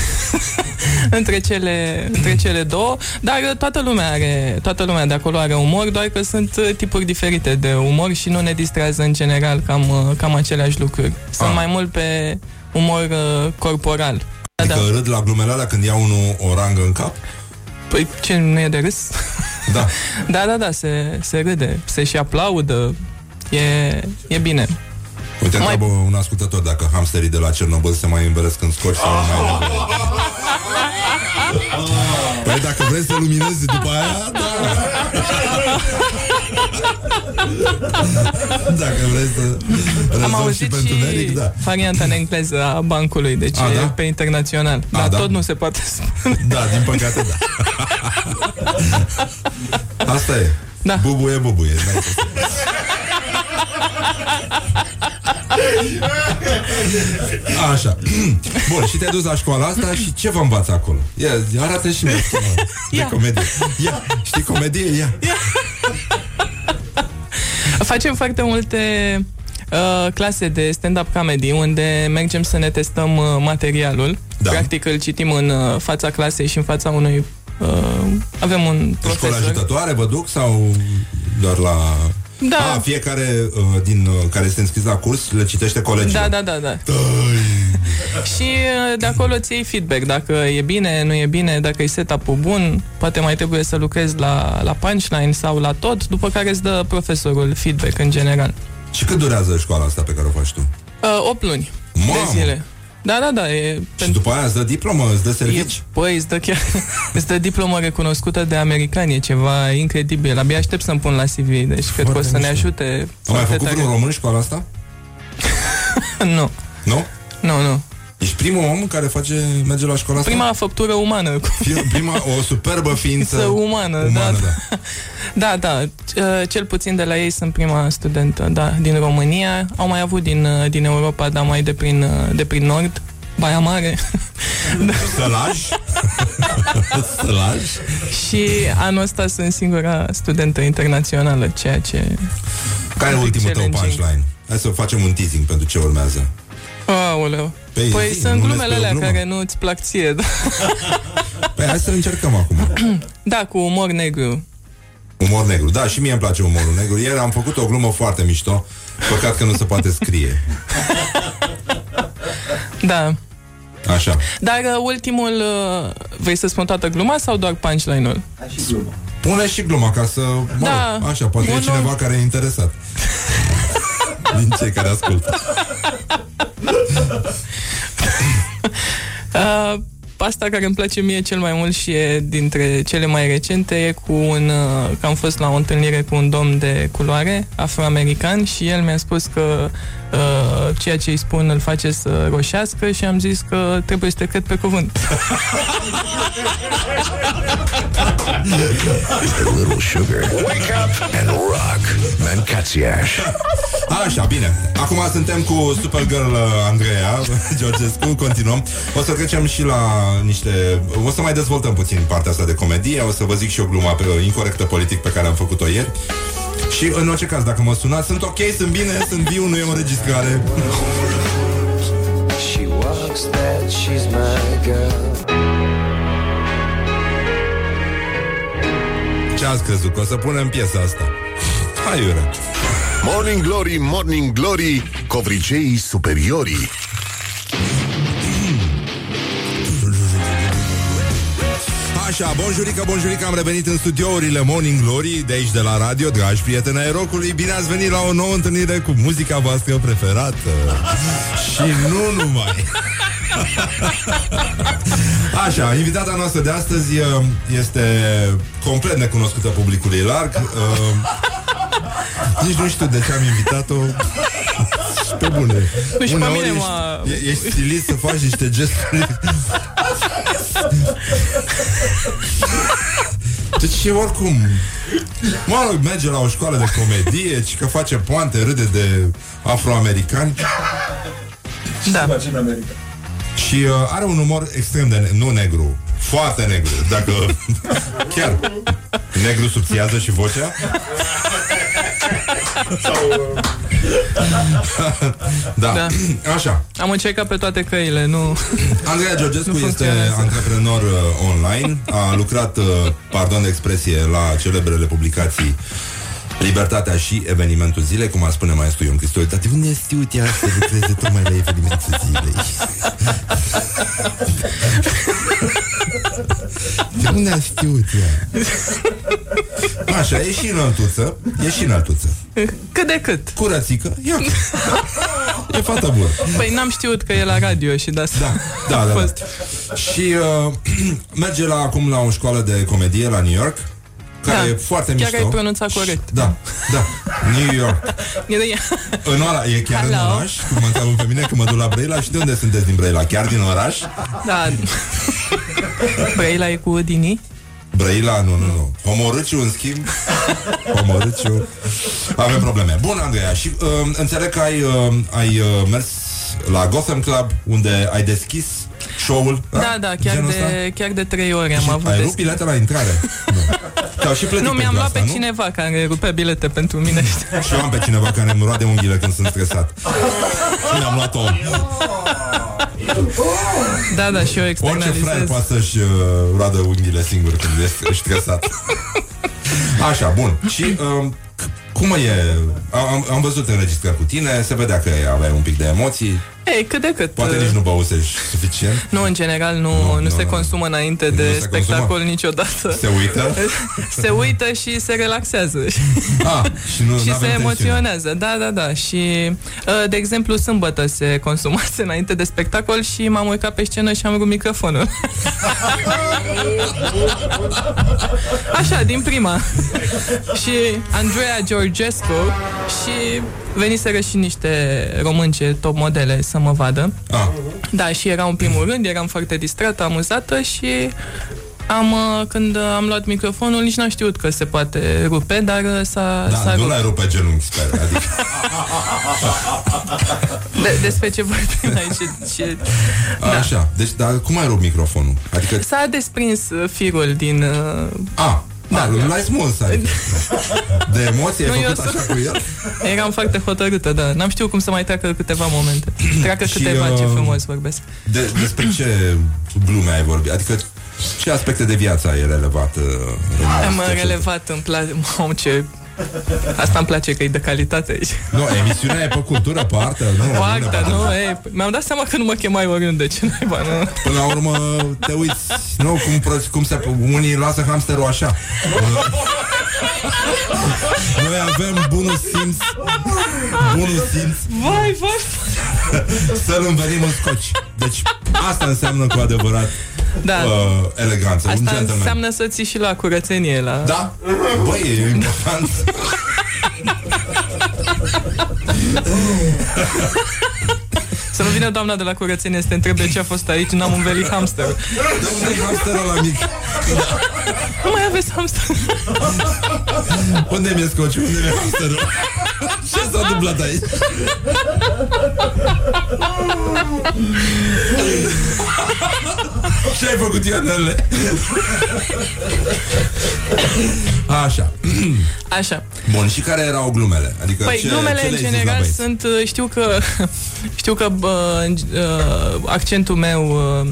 între cele, între cele două, dar uh, toată lumea are, toată lumea de acolo are umor, doar că sunt uh, tipuri diferite de umor și nu ne distrează în general cam, uh, cam aceleași lucruri. Sunt Ah. mai mult pe umor uh, corporal. Da, Adică da. râd la glumele alea când ia unul o rangă în cap? Păi ce nu e de râs? Da. Da, da, da, se, se râde, se și aplaudă. E, e bine. Uite, Mai- întreabă un ascultător dacă hamsterii de la Cernobâl se mai înveresc în scoci sau nu mai înveresc. Păi dacă vrei să luminezi după aia, da. Dacă vrei să Am rezolvi și auzit pe și întuneric, da. varianta în engleză a bancului, deci A, e da? pe internațional. A, Dar da? tot nu se poate spune. Da, din păcate, da. Asta e. Da. Bubuie, bubuie. N-ai ce să faci. Așa. Bun, și te-ai dus la școala asta și ce vă învață acolo? Ia, arată și mie schema de Ia. comedie. Ia, știi comedie? Ia. Facem foarte multe uh, clase de stand-up comedy unde mergem să ne testăm uh, materialul. Da. Practic îl citim în uh, fața clasei și în fața unui... Uh, avem un În școală profesor. ajutătoare vă duc sau doar la... Da. A, fiecare uh, din uh, care este înscris la curs le citește colegii. Da, da, da, da. Și uh, de acolo îți iei feedback Dacă e bine, nu e bine Dacă e setup-ul bun Poate mai trebuie să lucrezi la, la punchline sau la tot După care îți dă profesorul feedback în general Și cât durează școala asta pe care o faci tu? uh, 8 luni Mamă! de zile Da, da, da e, Și după aia îți dă diplomă, îți dă servici? E, păi, îți dă chiar îți dă diplomă recunoscută de americani, e ceva incredibil. Abia aștept să-mi pun la CV, deci cred că o să ne mișto. ajute Am mai foarte făcut tare. vreun român școala asta? Nu, Nu? nu, nu. Ești primul om care face, merge la școala asta? Prima făptură umană. Fi- prima, o superbă ființă Ființă umană, umană da. da. Da, da, uh, cel puțin de la ei sunt prima studentă, da, din România. Au mai avut din, uh, din Europa, dar mai de prin, uh, de prin nord, Baia Mare. Sălaj? Sălaj? și anul ăsta sunt singura studentă internațională, ceea ce... Care e ultimul tău Challenging. punchline? Hai să facem un teasing pentru ce urmează. Aoleu. Păi, Păi zi, sunt nu glumele despre o alea glumă. care nu îți plac ție. Da, Păi hai să încercăm acum. da cu umor negru. Umor negru. Da, și mie îmi place umorul negru. Ieri am făcut o glumă foarte mișto. Păcat că nu se poate scrie. Da. Așa. Dar uh, ultimul... Uh, vrei să spun toată gluma sau doar punchline-ul? Hai și glumă. Pune și gluma ca să, mă Da. rog, așa, poate Bun, e cineva nu. care e interesat. Din cei care ascultă. Uh, asta care îmi place mie cel mai mult și e dintre cele mai recente e cu un... Uh, că am fost la o întâlnire cu un domn de culoare afroamerican și el mi-a spus că uh, ceea ce îi spun îl face să roșească și am zis că trebuie să te cred pe cuvânt. A little sugar. Wake up and rock. Mancațiaș. Așa, bine. Acum suntem cu Supergirl uh, Andreea Georgescu, continuăm. O să trecem și la niște... O să mai dezvoltăm puțin partea asta de comedie, o să vă zic și o glumă pe, incorrectă politic pe care am făcut-o ieri. Și în orice caz, dacă mă sunați, sunt ok, sunt bine, sunt viu, nu e o înregistrare. She walks that she's my girl. Ce ați crezut? Că o să punem piesa asta. Hai, Iure. Morning Glory, Morning Glory, covriceii superiorii. Așa, bonjurică, bonjurică, am revenit în studiourile Morning Glory de aici de la radio, dragi prieteni ai rockului, bine ați venit la o nouă întâlnire cu muzica voastră preferată. Și nu numai. Așa, invitata noastră de astăzi uh, este complet necunoscută publicului larg. Uh, Nici nu știu de ce am invitat-o. Pe bune. Nu, și pe Uneori mine ești, m-a- e- ești stilit să faci niște gesturi Deci oricum Mă rog, merge la o școală de comedie Ci că face poante, râde de afroamericani Da. Și uh, are un umor extrem de ne- Nu negru, foarte negru Dacă chiar Negru subțiază și vocea da. Da. Așa Am încercat pe toate căile, nu... Andreea Georgescu Nu este funcționează. antreprenor uh, online, a lucrat, uh, pardon de expresie, la celebrele publicații Libertatea și evenimentul zilei, cum ar spune maestru Ion Cristoiu. Dar de unde a știut ea să lucreze tocmai la evenimentul zilei? De unde a știut ea? Așa, e și înăltuță, e și înăltuță. Cât de cât. Curățică, ia. E fata bună. Păi n-am știut că e la radio și de asta. Da, da, a da. fost. Și uh, merge la, acum la o școală de comedie la New York care Da. e foarte Chiar mișto. ai pronunțat corect. Da, da. New York. În oraș, e chiar în Hello. oraș? Cum mă întreabă pe mine când mă duc la Brăila și de unde sunteți din Brăila? Chiar din oraș? Da. Brăila e cu Dini? Brăila, nu, nu, nu. Homorâciu, în schimb. Homorâciu. Avem probleme. Bun, Andreea, și uh, înțeleg că ai, uh, ai uh, mers la Gotham Club, unde ai deschis show-ul. Da, da, chiar Genul ăsta? de, chiar de trei ore am Și avut ai rupt deschis. bilete la intrare? Nu. Te-au și plătit Nu, mi-am pentru luat asta, pe nu? cineva care rupea bilete pentru mine. Și eu am pe cineva care îmi roade unghiile când sunt stresat. Și mi-am luat om. Da, da, și eu Orice fraier externalizez. poate să-și uh, roadă unghiile singur când este stresat. Așa, bun. Și um, c- cum e? Am, am văzut înregistrări cu tine, se vedea că aveai un pic de emoții. Ei, cât de cât. Poate uh, nici nu băusești suficient. Nu, în general, nu, Nu, nu, nu, se nu. consumă înainte Nu de se spectacol consumă? niciodată. Se uită. se uită și se relaxează. Ah, și nu și n-avem se tensiune. emoționează, da, da, da. Și, uh, de exemplu, sâmbătă se consumase înainte de spectacol și m-am urcat pe scenă și am rupt microfonul. Așa, din prima. și Andreea Georgescu și veniseră și niște românce top modele să mă vadă. Ah, Da, și era în primul rând, eram foarte distrată, amuzată și am, uh, când am luat microfonul, nici n-am știut că se poate rupe, dar uh, s-a, da, s-a nu rupt. l-ai rupt pe genunchi, sper. Adică, De, despre ce vorbim aici? Ce... da. Așa, deci, dar cum ai rupt microfonul? Adică, S-a desprins uh, firul din... Uh, a, da, l-ai smuls, adică. De emoție ai Nu, eu făcut sunt- așa cu el? eram foarte hotărâtă, da. N-am știut cum să mai treacă câteva momente. Treacă Și, câteva, ce uh, frumos vorbesc. De, despre ce glume ai vorbit? Adică ce aspecte de viață ai relevat? Uh, în Am sketch-ul relevat în place... Mamă, ce Asta îmi place că e de calitate aici. Nu, emisiunea e pe cultură, pe artă, nu? Pe nu artă, neapărat. nu, e, mi-am dat seama că nu mă chemai oriunde, ce naiba, nu? Până la urmă te uiți, nu, cum, pro- cum se, unii lasă hamsterul așa. Noi avem bunul simț, bunul simț Vai, vai, să-l învenim în scoci. Deci asta înseamnă cu adevărat Da. uh, eleganță, un Asta gentleman. înseamnă să ții și la curățenie, la... Da? Băi, e important. Să nu vină doamna de la curățenie să te întrebe ce a fost aici, n-am învelit hamster. De unde e hamsterul la mic? Nu mai aveți hamster. Unde mi-e scoci? Unde mi-e hamsterul? Ce s-a întâmplat aici? Ce ai făcut, Ionele? Așa. Așa. Bun, și care erau glumele? Adică Păi, ce, glumele ce în le-ai zis la general băieți? sunt, uh, știu că, știu că bă, uh, accentul meu uh,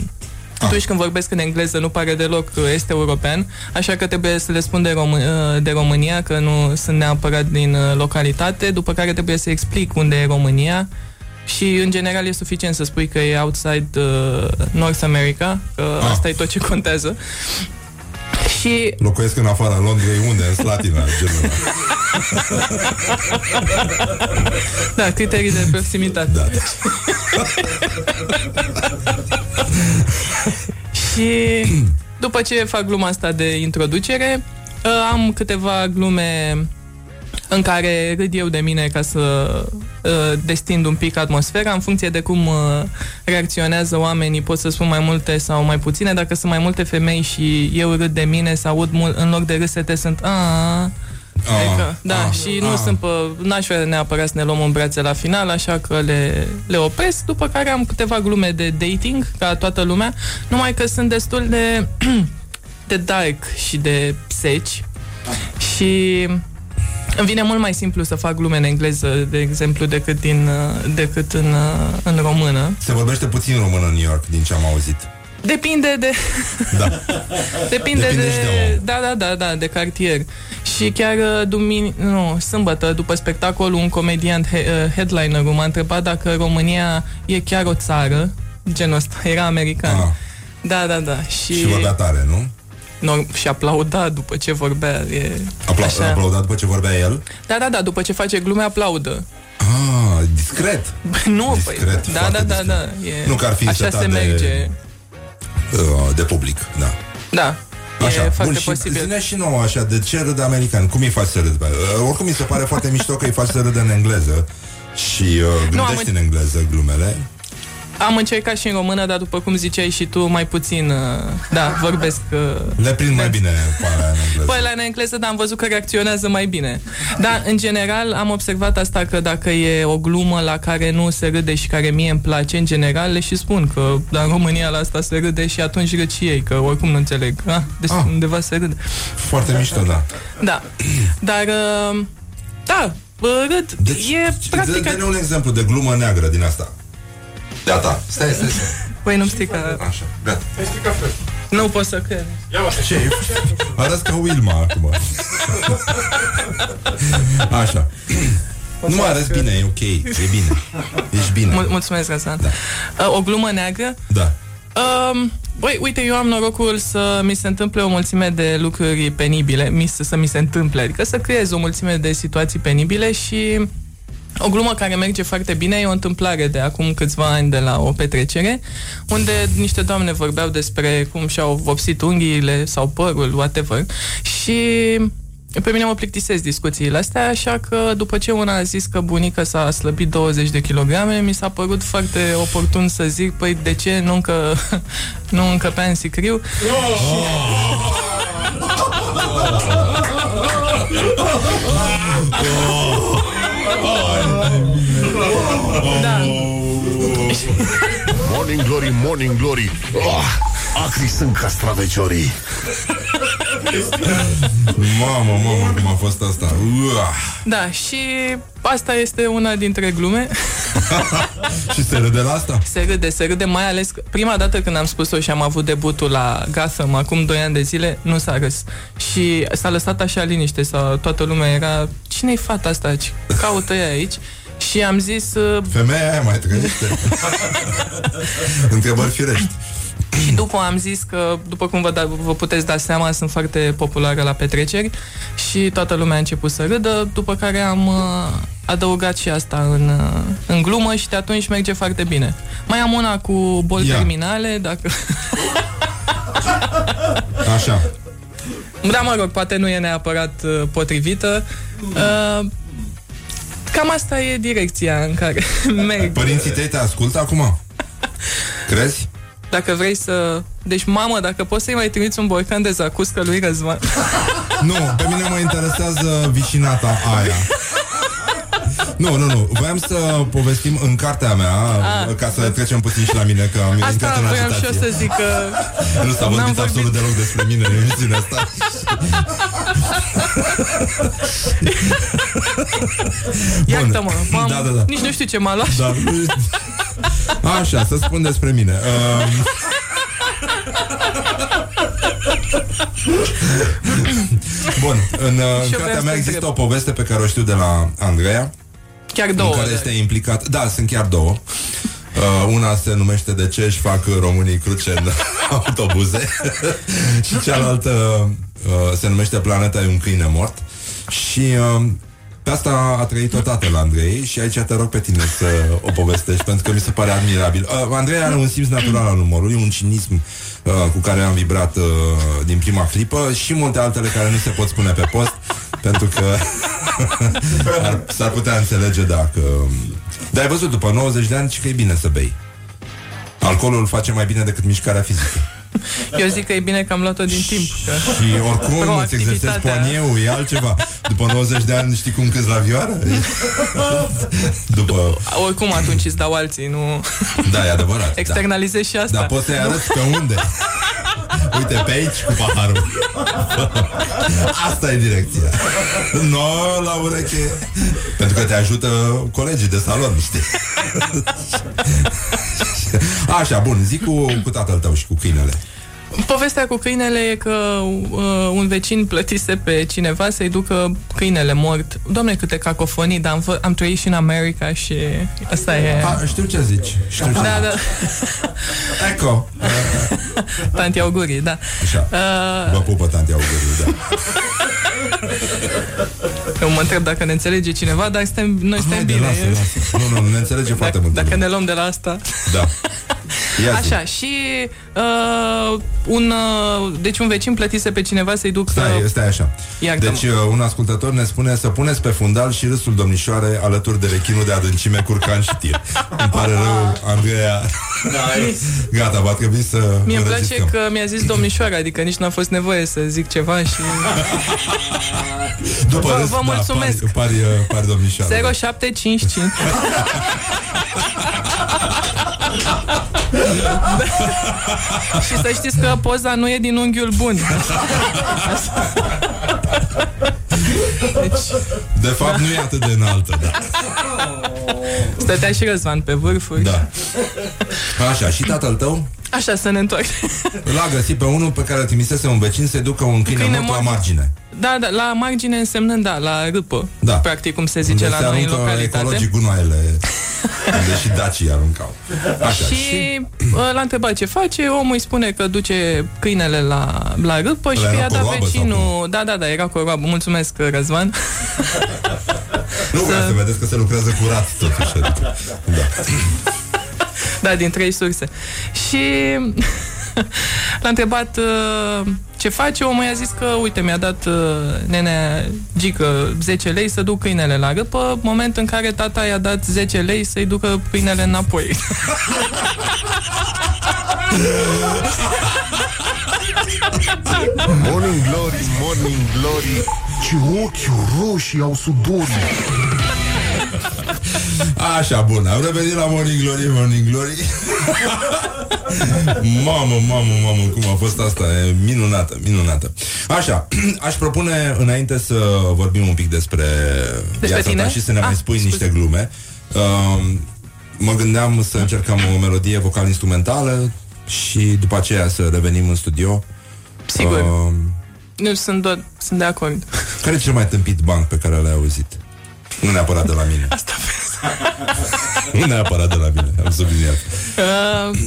Ah. atunci când vorbesc în engleză nu pare deloc uh, este european, așa că trebuie să le spun de, Rom- uh, de România, că nu sunt neapărat din uh, localitate, după care trebuie să explic unde e România și în general e suficient să spui că e outside uh, North America, că Ah. asta e tot ce contează. Și Locuiesc în afara Londrei, unde? În Slatina, genul ăla. da, criterii de proximitate. Da. Și după ce fac gluma asta de introducere, uh, am câteva glume în care râd eu de mine ca să uh, destind un pic atmosfera în funcție de cum uh, reacționează oamenii, pot să spun mai multe sau mai puține. Dacă sunt mai multe femei și eu râd de mine sau aud mult, în loc de râsete sunt a Adică, da, ah, și nu ah. sunt pe... N-aș vrea neapărat să ne luăm în brațe la final, așa că le, le opresc, după care am câteva glume de dating, ca toată lumea, numai că sunt destul de, de dark și de seci și îmi vine mult mai simplu să fac glume în engleză, de exemplu, decât, din, decât în, în română. Se vorbește puțin română în New York, din ce am auzit. Depinde de... Da. Depinde, Depinde de, și de om. da, da, da, da, de cartier. Și chiar uh, dumini, nu, sâmbătă, după spectacol, un comediant, he, uh, headliner m-a întrebat dacă România e chiar o țară, genul ăsta, era american. Ah. Da, da, da. Și, Și vorbea tare, nu? No, și aplauda după ce vorbea. E, Apla- așa. aplaudat după ce vorbea el? Da, da, da, după ce face glume, aplaudă. Ah, discret. nu, Discret, păi, da, foarte da, da, discret. da. E, Nu că ar fi Așa setat se de- merge. Uh, de public, da. Da. Așa, e bun, foarte și posibil. zine și nouă așa, de ce râd american? Cum îi faci să râd? Bă, Uh, oricum mi se pare foarte mișto că îi faci să râd în engleză și uh, gândești am- în engleză glumele. Am încercat și în română, dar după cum ziceai și tu, mai puțin, uh, da, vorbesc... uh, Le prind mai bine pe alea în engleză. Păi la în engleză, dar am văzut că reacționează mai bine. Dar, în general, am observat asta că dacă e o glumă la care nu se râde și care mie îmi place, în general, le și spun că dar în România la asta se râde și atunci râd și ei, că oricum nu înțeleg. Ah, deci Ah. undeva se râde. Foarte mișto, da. Da. Dar, uh, da, bă, râd. Deci, e practic... dă-ne un exemplu de glumă neagră din asta. De a ta. Stai, stai, stai. Păi nu știi că... Așa, gata. Nu pot să cred. Ce e? Arăți ca Wilma acum. Așa. Nu mă arăți bine, e ok, e bine. Ești bine. Mul- mulțumesc, Hasan. Da. Uh, o glumă neagră? Da. Um, băi, uite, eu am norocul să mi se întâmple o mulțime de lucruri penibile, mi se, să mi se întâmple, adică să creez o mulțime de situații penibile și o glumă care merge foarte bine e o întâmplare de acum câțiva ani de la o petrecere, unde niște doamne vorbeau despre cum și-au vopsit unghiile sau părul, whatever, și pe mine mă plictisesc discuțiile astea, așa că după ce una a zis că bunica s-a slăbit 20 de kilograme, mi s-a părut foarte oportun să zic, păi de ce nu încă, nu încăpea în sicriu? Da. Morning Glory, Morning Glory oh, Acri sunt castraveciorii Mamă, mamă, cum a fost asta. Uah. Da, și asta este una dintre glume. și se râde la asta? Se râde, se râde, mai ales că prima dată când am spus-o și am avut debutul la Gotham acum 2 ani de zile, nu s-a râs. Și s-a lăsat așa liniște sau toată lumea era, cine-i fata asta? Ce Caută ea aici. Și am zis... Uh, Femeia aia mai trăiește. Întrebări firești. Și după am zis că, după cum vă, da, vă puteți da seama, sunt foarte populară la petreceri și toată lumea a început să râdă, după care am uh, adăugat și asta în, uh, în glumă și de atunci merge foarte bine. Mai am una cu boli Ia. terminale, dacă... Așa. Da, mă rog, poate nu e neapărat uh, potrivită. Uh, cam asta e direcția în care merg. Părinții tăi te ascultă acum? Crezi? Dacă vrei să... Deci, mamă, dacă poți să-i mai trimiți un borcan de zacuscă lui Răzvan. Nu, pe mine mă interesează vicinata aia. Nu, nu, nu. Voiam să povestim în cartea mea, Ah. ca să trecem puțin și la mine, că am intrat Asta în voiam și eu agitație. să zic că... Nu s-a N-am vorbit vorbit. absolut deloc despre mine în emisiunea asta. Iartă-mă, m-am... Da, da, da. Nici nu știu ce m-a luat. Da. Așa, să spun despre mine. Um... Bun, în, uh, în Și eu cartea vreau mea să există întreb. o poveste pe care o știu de la Andreea, Chiar două. în care da. este implicat... Da, sunt chiar două. Uh, una se numește De ce își fac românii cruce în autobuze și cealaltă uh, se numește Planeta e un câine mort și uh, pe asta a trăit o tată la Andrei și aici te rog pe tine să o povestești pentru că mi se pare admirabil. Uh, Andrei are un simț natural al umorului, un cinism uh, cu care am vibrat uh, din prima clipă și multe altele care nu se pot spune pe post pentru că ar, s-ar putea înțelege dacă... Dar ai văzut, după 90 de ani, și că e bine să bei. Alcoolul face mai bine decât mișcarea fizică. Eu zic că e bine că am luat-o din timp. Că... Și oricum îți exersezi Proactivitatea. poanieu, e altceva. După 90 de ani știi cum câți la vioară? După... Oricum atunci îți dau alții, nu... Da, e adevărat. Externalizez și asta. Da. Dar poți să-i arăți pe unde. Uite, pe aici cu paharul. Asta e direcția. No, la ureche. Pentru că te ajută colegii de salon, știi? Așa, bun, zic cu, cu tatăl tău și cu câinele. Povestea cu câinele e că uh, un vecin plătise pe cineva să-i ducă câinele mort. Doamne, câte cacofonii, dar am, vă- am trăit și în America și asta e... A, știu ce zici. Știu ce Da, da, zici. Eco. tanti augurii, da. Așa. Uh, Vă pupă tanti auguriu, da. eu mă întreb dacă ne înțelege cineva, dar suntem, noi suntem Haide, bine. lasă, lasă. Nu, nu, ne înțelege foarte Dacă, mult. dacă ne luăm de la asta... Da. Ia zi. Așa, și uh, un, uh, deci un vecin plătise pe cineva să-i ducă... Stai, stai așa. Iartă-mă. Deci uh, un ascultător ne spune să puneți pe fundal și râsul domnișoare alături de rechinul de adâncime curcan și tir. Îmi pare rău, Andreea. Gata, va trebui să Mie îmi place înregistrăm. că mi-a zis domnișoara, adică nici n-a fost nevoie să zic ceva și... După Vă- râs, vă mulțumesc. Da, pari, pari, uh, pari domnișoară. 0755 Și să știți că poza nu e din unghiul bun Deci De fapt, nu e atât de înaltă, da. stătea și Răzvan pe vârfuri da. Așa, și tatăl tău Așa să ne întoarcem l-a găsit pe unul pe care îl trimisese un vecin să-i ducă un câine, câine mort la mort. margine. Da, da, la margine însemnând, da, la râpă Da. Practic cum se zice Unde la se noi în aruncă localitate ecologii gunoaiele Unde și dacii aruncau Așa, și, și uh, l-a întrebat ce face, omul îi spune că duce câinele la, la râpă și Ăla că era i-a cu dat roabă sau vecinul... Da, da, da, era cu o roabă. Mulțumesc, Răzvan. Nu, să... să vedeți că se lucrează curat totuși adică. Da. Da, din trei surse. Și l-a întrebat uh, ce face, omul i-a zis că, uite, mi-a dat uh, nenea Gică 10 lei să duc câinele la râpă, moment în care tata i-a dat 10 lei să-i ducă câinele înapoi. Morning Glory, Morning Glory Ce ochi roșii au sudorii Așa, bun, am revenit la Morning Glory, Morning Glory mamă, mamă, mamă, cum a fost asta E minunată, minunată Așa, aș propune înainte să vorbim un pic despre, Despre viața tine? ta Și să ne Ah, mai spui scuze. niște glume uh, Mă gândeam să încercăm o melodie vocal-instrumentală Și după aceea să revenim în studio Sigur. Uh, Nu, sunt, doar, sunt de acord. care e cel mai tâmpit banc pe care l-ai auzit? Nu neapărat de la mine Asta Nu neapărat de la mine, am subliniat Uh,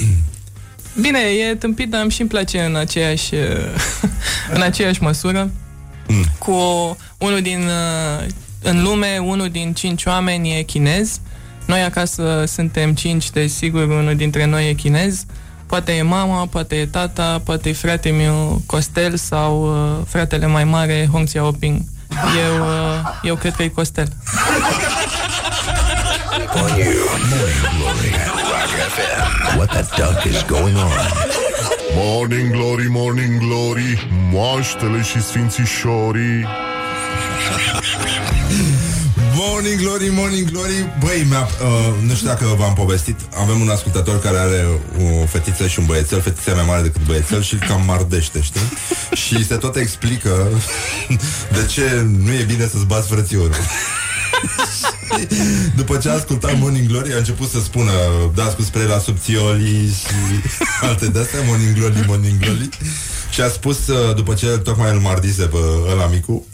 bine, e tâmpit, dar îmi și îmi place în aceeași, uh, în aceeași măsură. Mm. Cu unul din, uh, în lume, unul din cinci oameni e chinez. Noi acasă suntem cinci, deci sigur unul dintre noi e chinez. Poate e mama, poate e tata, poate e frate meu Costel sau uh, fratele mai mare Hong Xiaoping. Eu, uh, eu cred că e Costel. On you. Morning Glory at Rock FM. What the duck is going on? Morning glory, morning glory Moaștele și sfințișorii Morning Glory, Morning Glory. Băi, mi-a, uh, nu știu dacă v-am povestit Avem un ascultător care are o fetiță și un băiețel Fetița e mai mare decât băiețel și îl cam mardește, știi? Și se tot explică De ce nu e bine să-ți bați frățiorul. După ce a ascultat Morning Glory A început să spună Dați cu spray la subțiolii Și alte de-astea Morning Glory, Morning Glory. Și a spus uh, După ce tocmai îl mardise pe ăla micu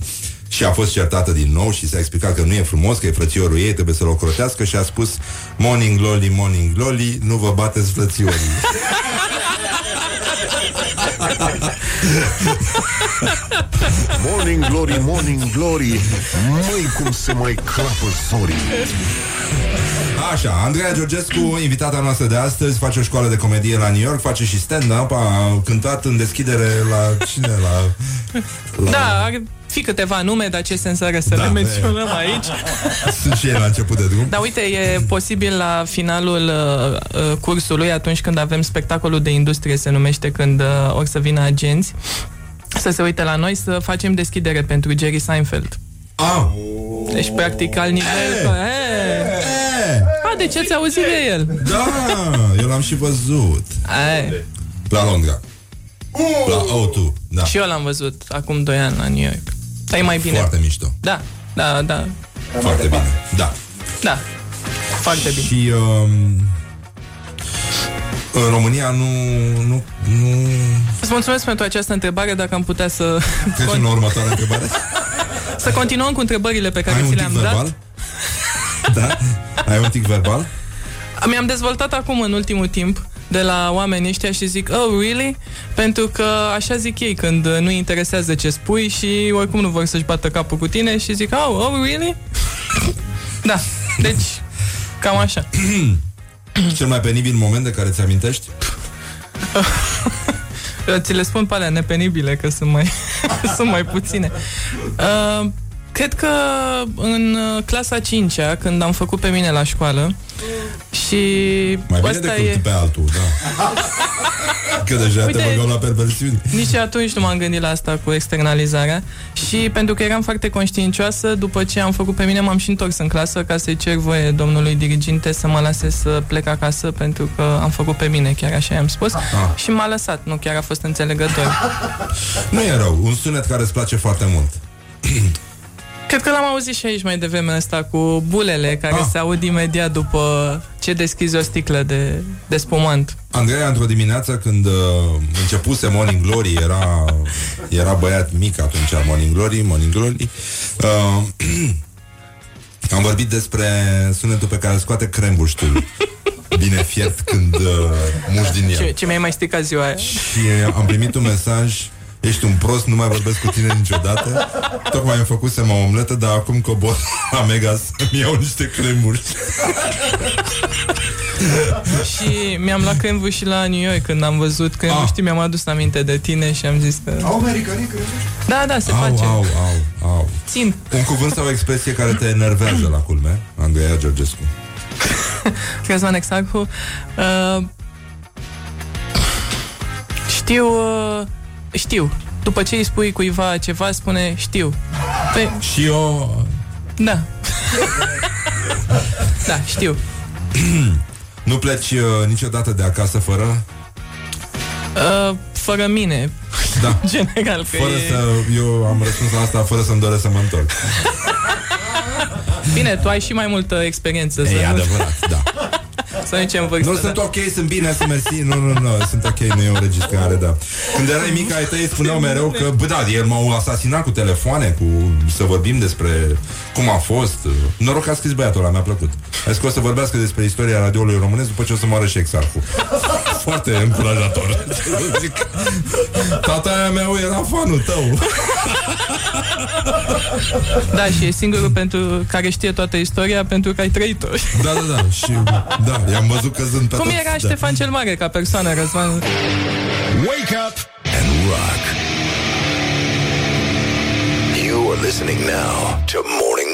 și a fost certată din nou și s-a explicat că nu e frumos, că e frățiorul ei, trebuie să-l ocrotească și a spus Morning glory, morning glory, nu vă bateți frățiorii. Morning glory, morning glory Măi cum se mai crapă zorii Așa, Andreea Georgescu, invitata noastră de astăzi, face o școală de comedie la New York, face și stand-up, a cântat în deschidere la cine? La, la... Da, ar fi câteva nume, dar ce sens are să Da, le menționăm aici? Sunt și ei la început de drum. Dar uite, e posibil la finalul uh, uh, cursului, atunci când avem spectacolul de industrie, se numește, când uh, or să vină agenți, să se uite la noi să facem deschidere pentru Jerry Seinfeld. Ah, Deci, practic, al nivel... Hey. e, A, de ce ți auzit de el? da, eu l-am și văzut. Ai. La Londra. La O2, da. Și eu l-am văzut acum 2 ani la New York. Dar e mai bine. Foarte mișto. Da, da, da, Foarte bine. Da. da. Foarte bine. Și um, în România nu, nu, nu... Îți mulțumesc pentru această întrebare, dacă am putea să, Trecem la următoarea întrebare. să continuăm cu întrebările pe care Ai un ți tic le-am dat. verbal? Da? Ai un tic verbal? Mi-am dezvoltat acum în ultimul timp de la oamenii ăștia și zic, oh, really? Pentru că așa zic ei când uh, nu interesează ce spui și oricum nu vor să-și bată capul cu tine și zic, oh, oh, really? da, deci, cam așa. Cel mai penibil moment de care ți-amintești? Ți le spun pe alea nepenibile, că sunt mai, sunt mai puține. Uh, cred că în uh, clasa 5 când am făcut pe mine la școală și Mai bine asta decât e... pe altul, da. Că deja Uite, te băgau la perversiuni. Nici atunci nu m-am gândit la asta cu externalizarea și pentru că eram foarte conștiincioasă, după ce am făcut pe mine, m-am și întors în clasă ca să-i cer voie domnului diriginte să mă lase să plec acasă pentru că am făcut pe mine, chiar așa i-am spus, Ah. și m-a lăsat, nu chiar a fost înțelegător. Nu e rău, un sunet care îți place foarte mult. Cred că l-am auzit și aici mai devreme asta cu bulele care Ah. se aud imediat după ce deschizi o sticlă de, de spumant. Andreea, într-o dimineață când uh, începuse Morning Glory, era, era băiat mic atunci, Morning Glory, Morning Glory, uh, am vorbit despre sunetul pe care îl scoate crembuștul bine fiert când uh, muși din Ce, el. ce mi-ai mai stricat ziua aia? Și am primit un mesaj Ești un prost, nu mai vorbesc cu tine niciodată Tocmai îmi făcusem o omletă Dar acum cobor la Mega Să-mi iau niște cremuri Și mi-am luat cremvu și la New York când am văzut cremvu, Ah. știi, mi-am adus aminte de tine și am zis că... Au americanii crezi? Da, da, se Au, face. au, au, au Țin. Un cuvânt sau o expresie care te enervează la culme Andreea Georgescu Crezvan Exarhu. Uh, știu, uh, știu. După ce îi spui cuiva ceva, spune știu. Pe, Și eu da. da, știu. Nu pleci uh, niciodată de acasă fără? Uh, fără mine, Da. general. Că Fără e... să, eu am răspuns la asta fără să-mi doresc să mă întorc. Bine, tu ai și mai multă experiență. Să E nu, adevărat, da. să nu zicem vârstă. Nu, da. sunt ok, sunt bine, sunt mersi Nu, nu, nu, sunt ok, nu e o înregistrare, da Când erai mic, ai tăi spuneau mereu că Bă, da, el m-au asasinat cu telefoane Cu să vorbim despre cum a fost Noroc că a scris băiatul ăla, mi-a plăcut A zis că o să vorbească despre istoria radioului românesc După ce o să moară și exarhul Foarte încurajator Zic, Tata meu era fanul tău Da, și e singurul pentru care știe toată istoria pentru că ai trăit-o. Da, da, da Și da, i-am văzut căzând pe Cum toți, era da. Ștefan cel Mare ca persoană, Răzvan? Wake up and rock. You are listening now to Morning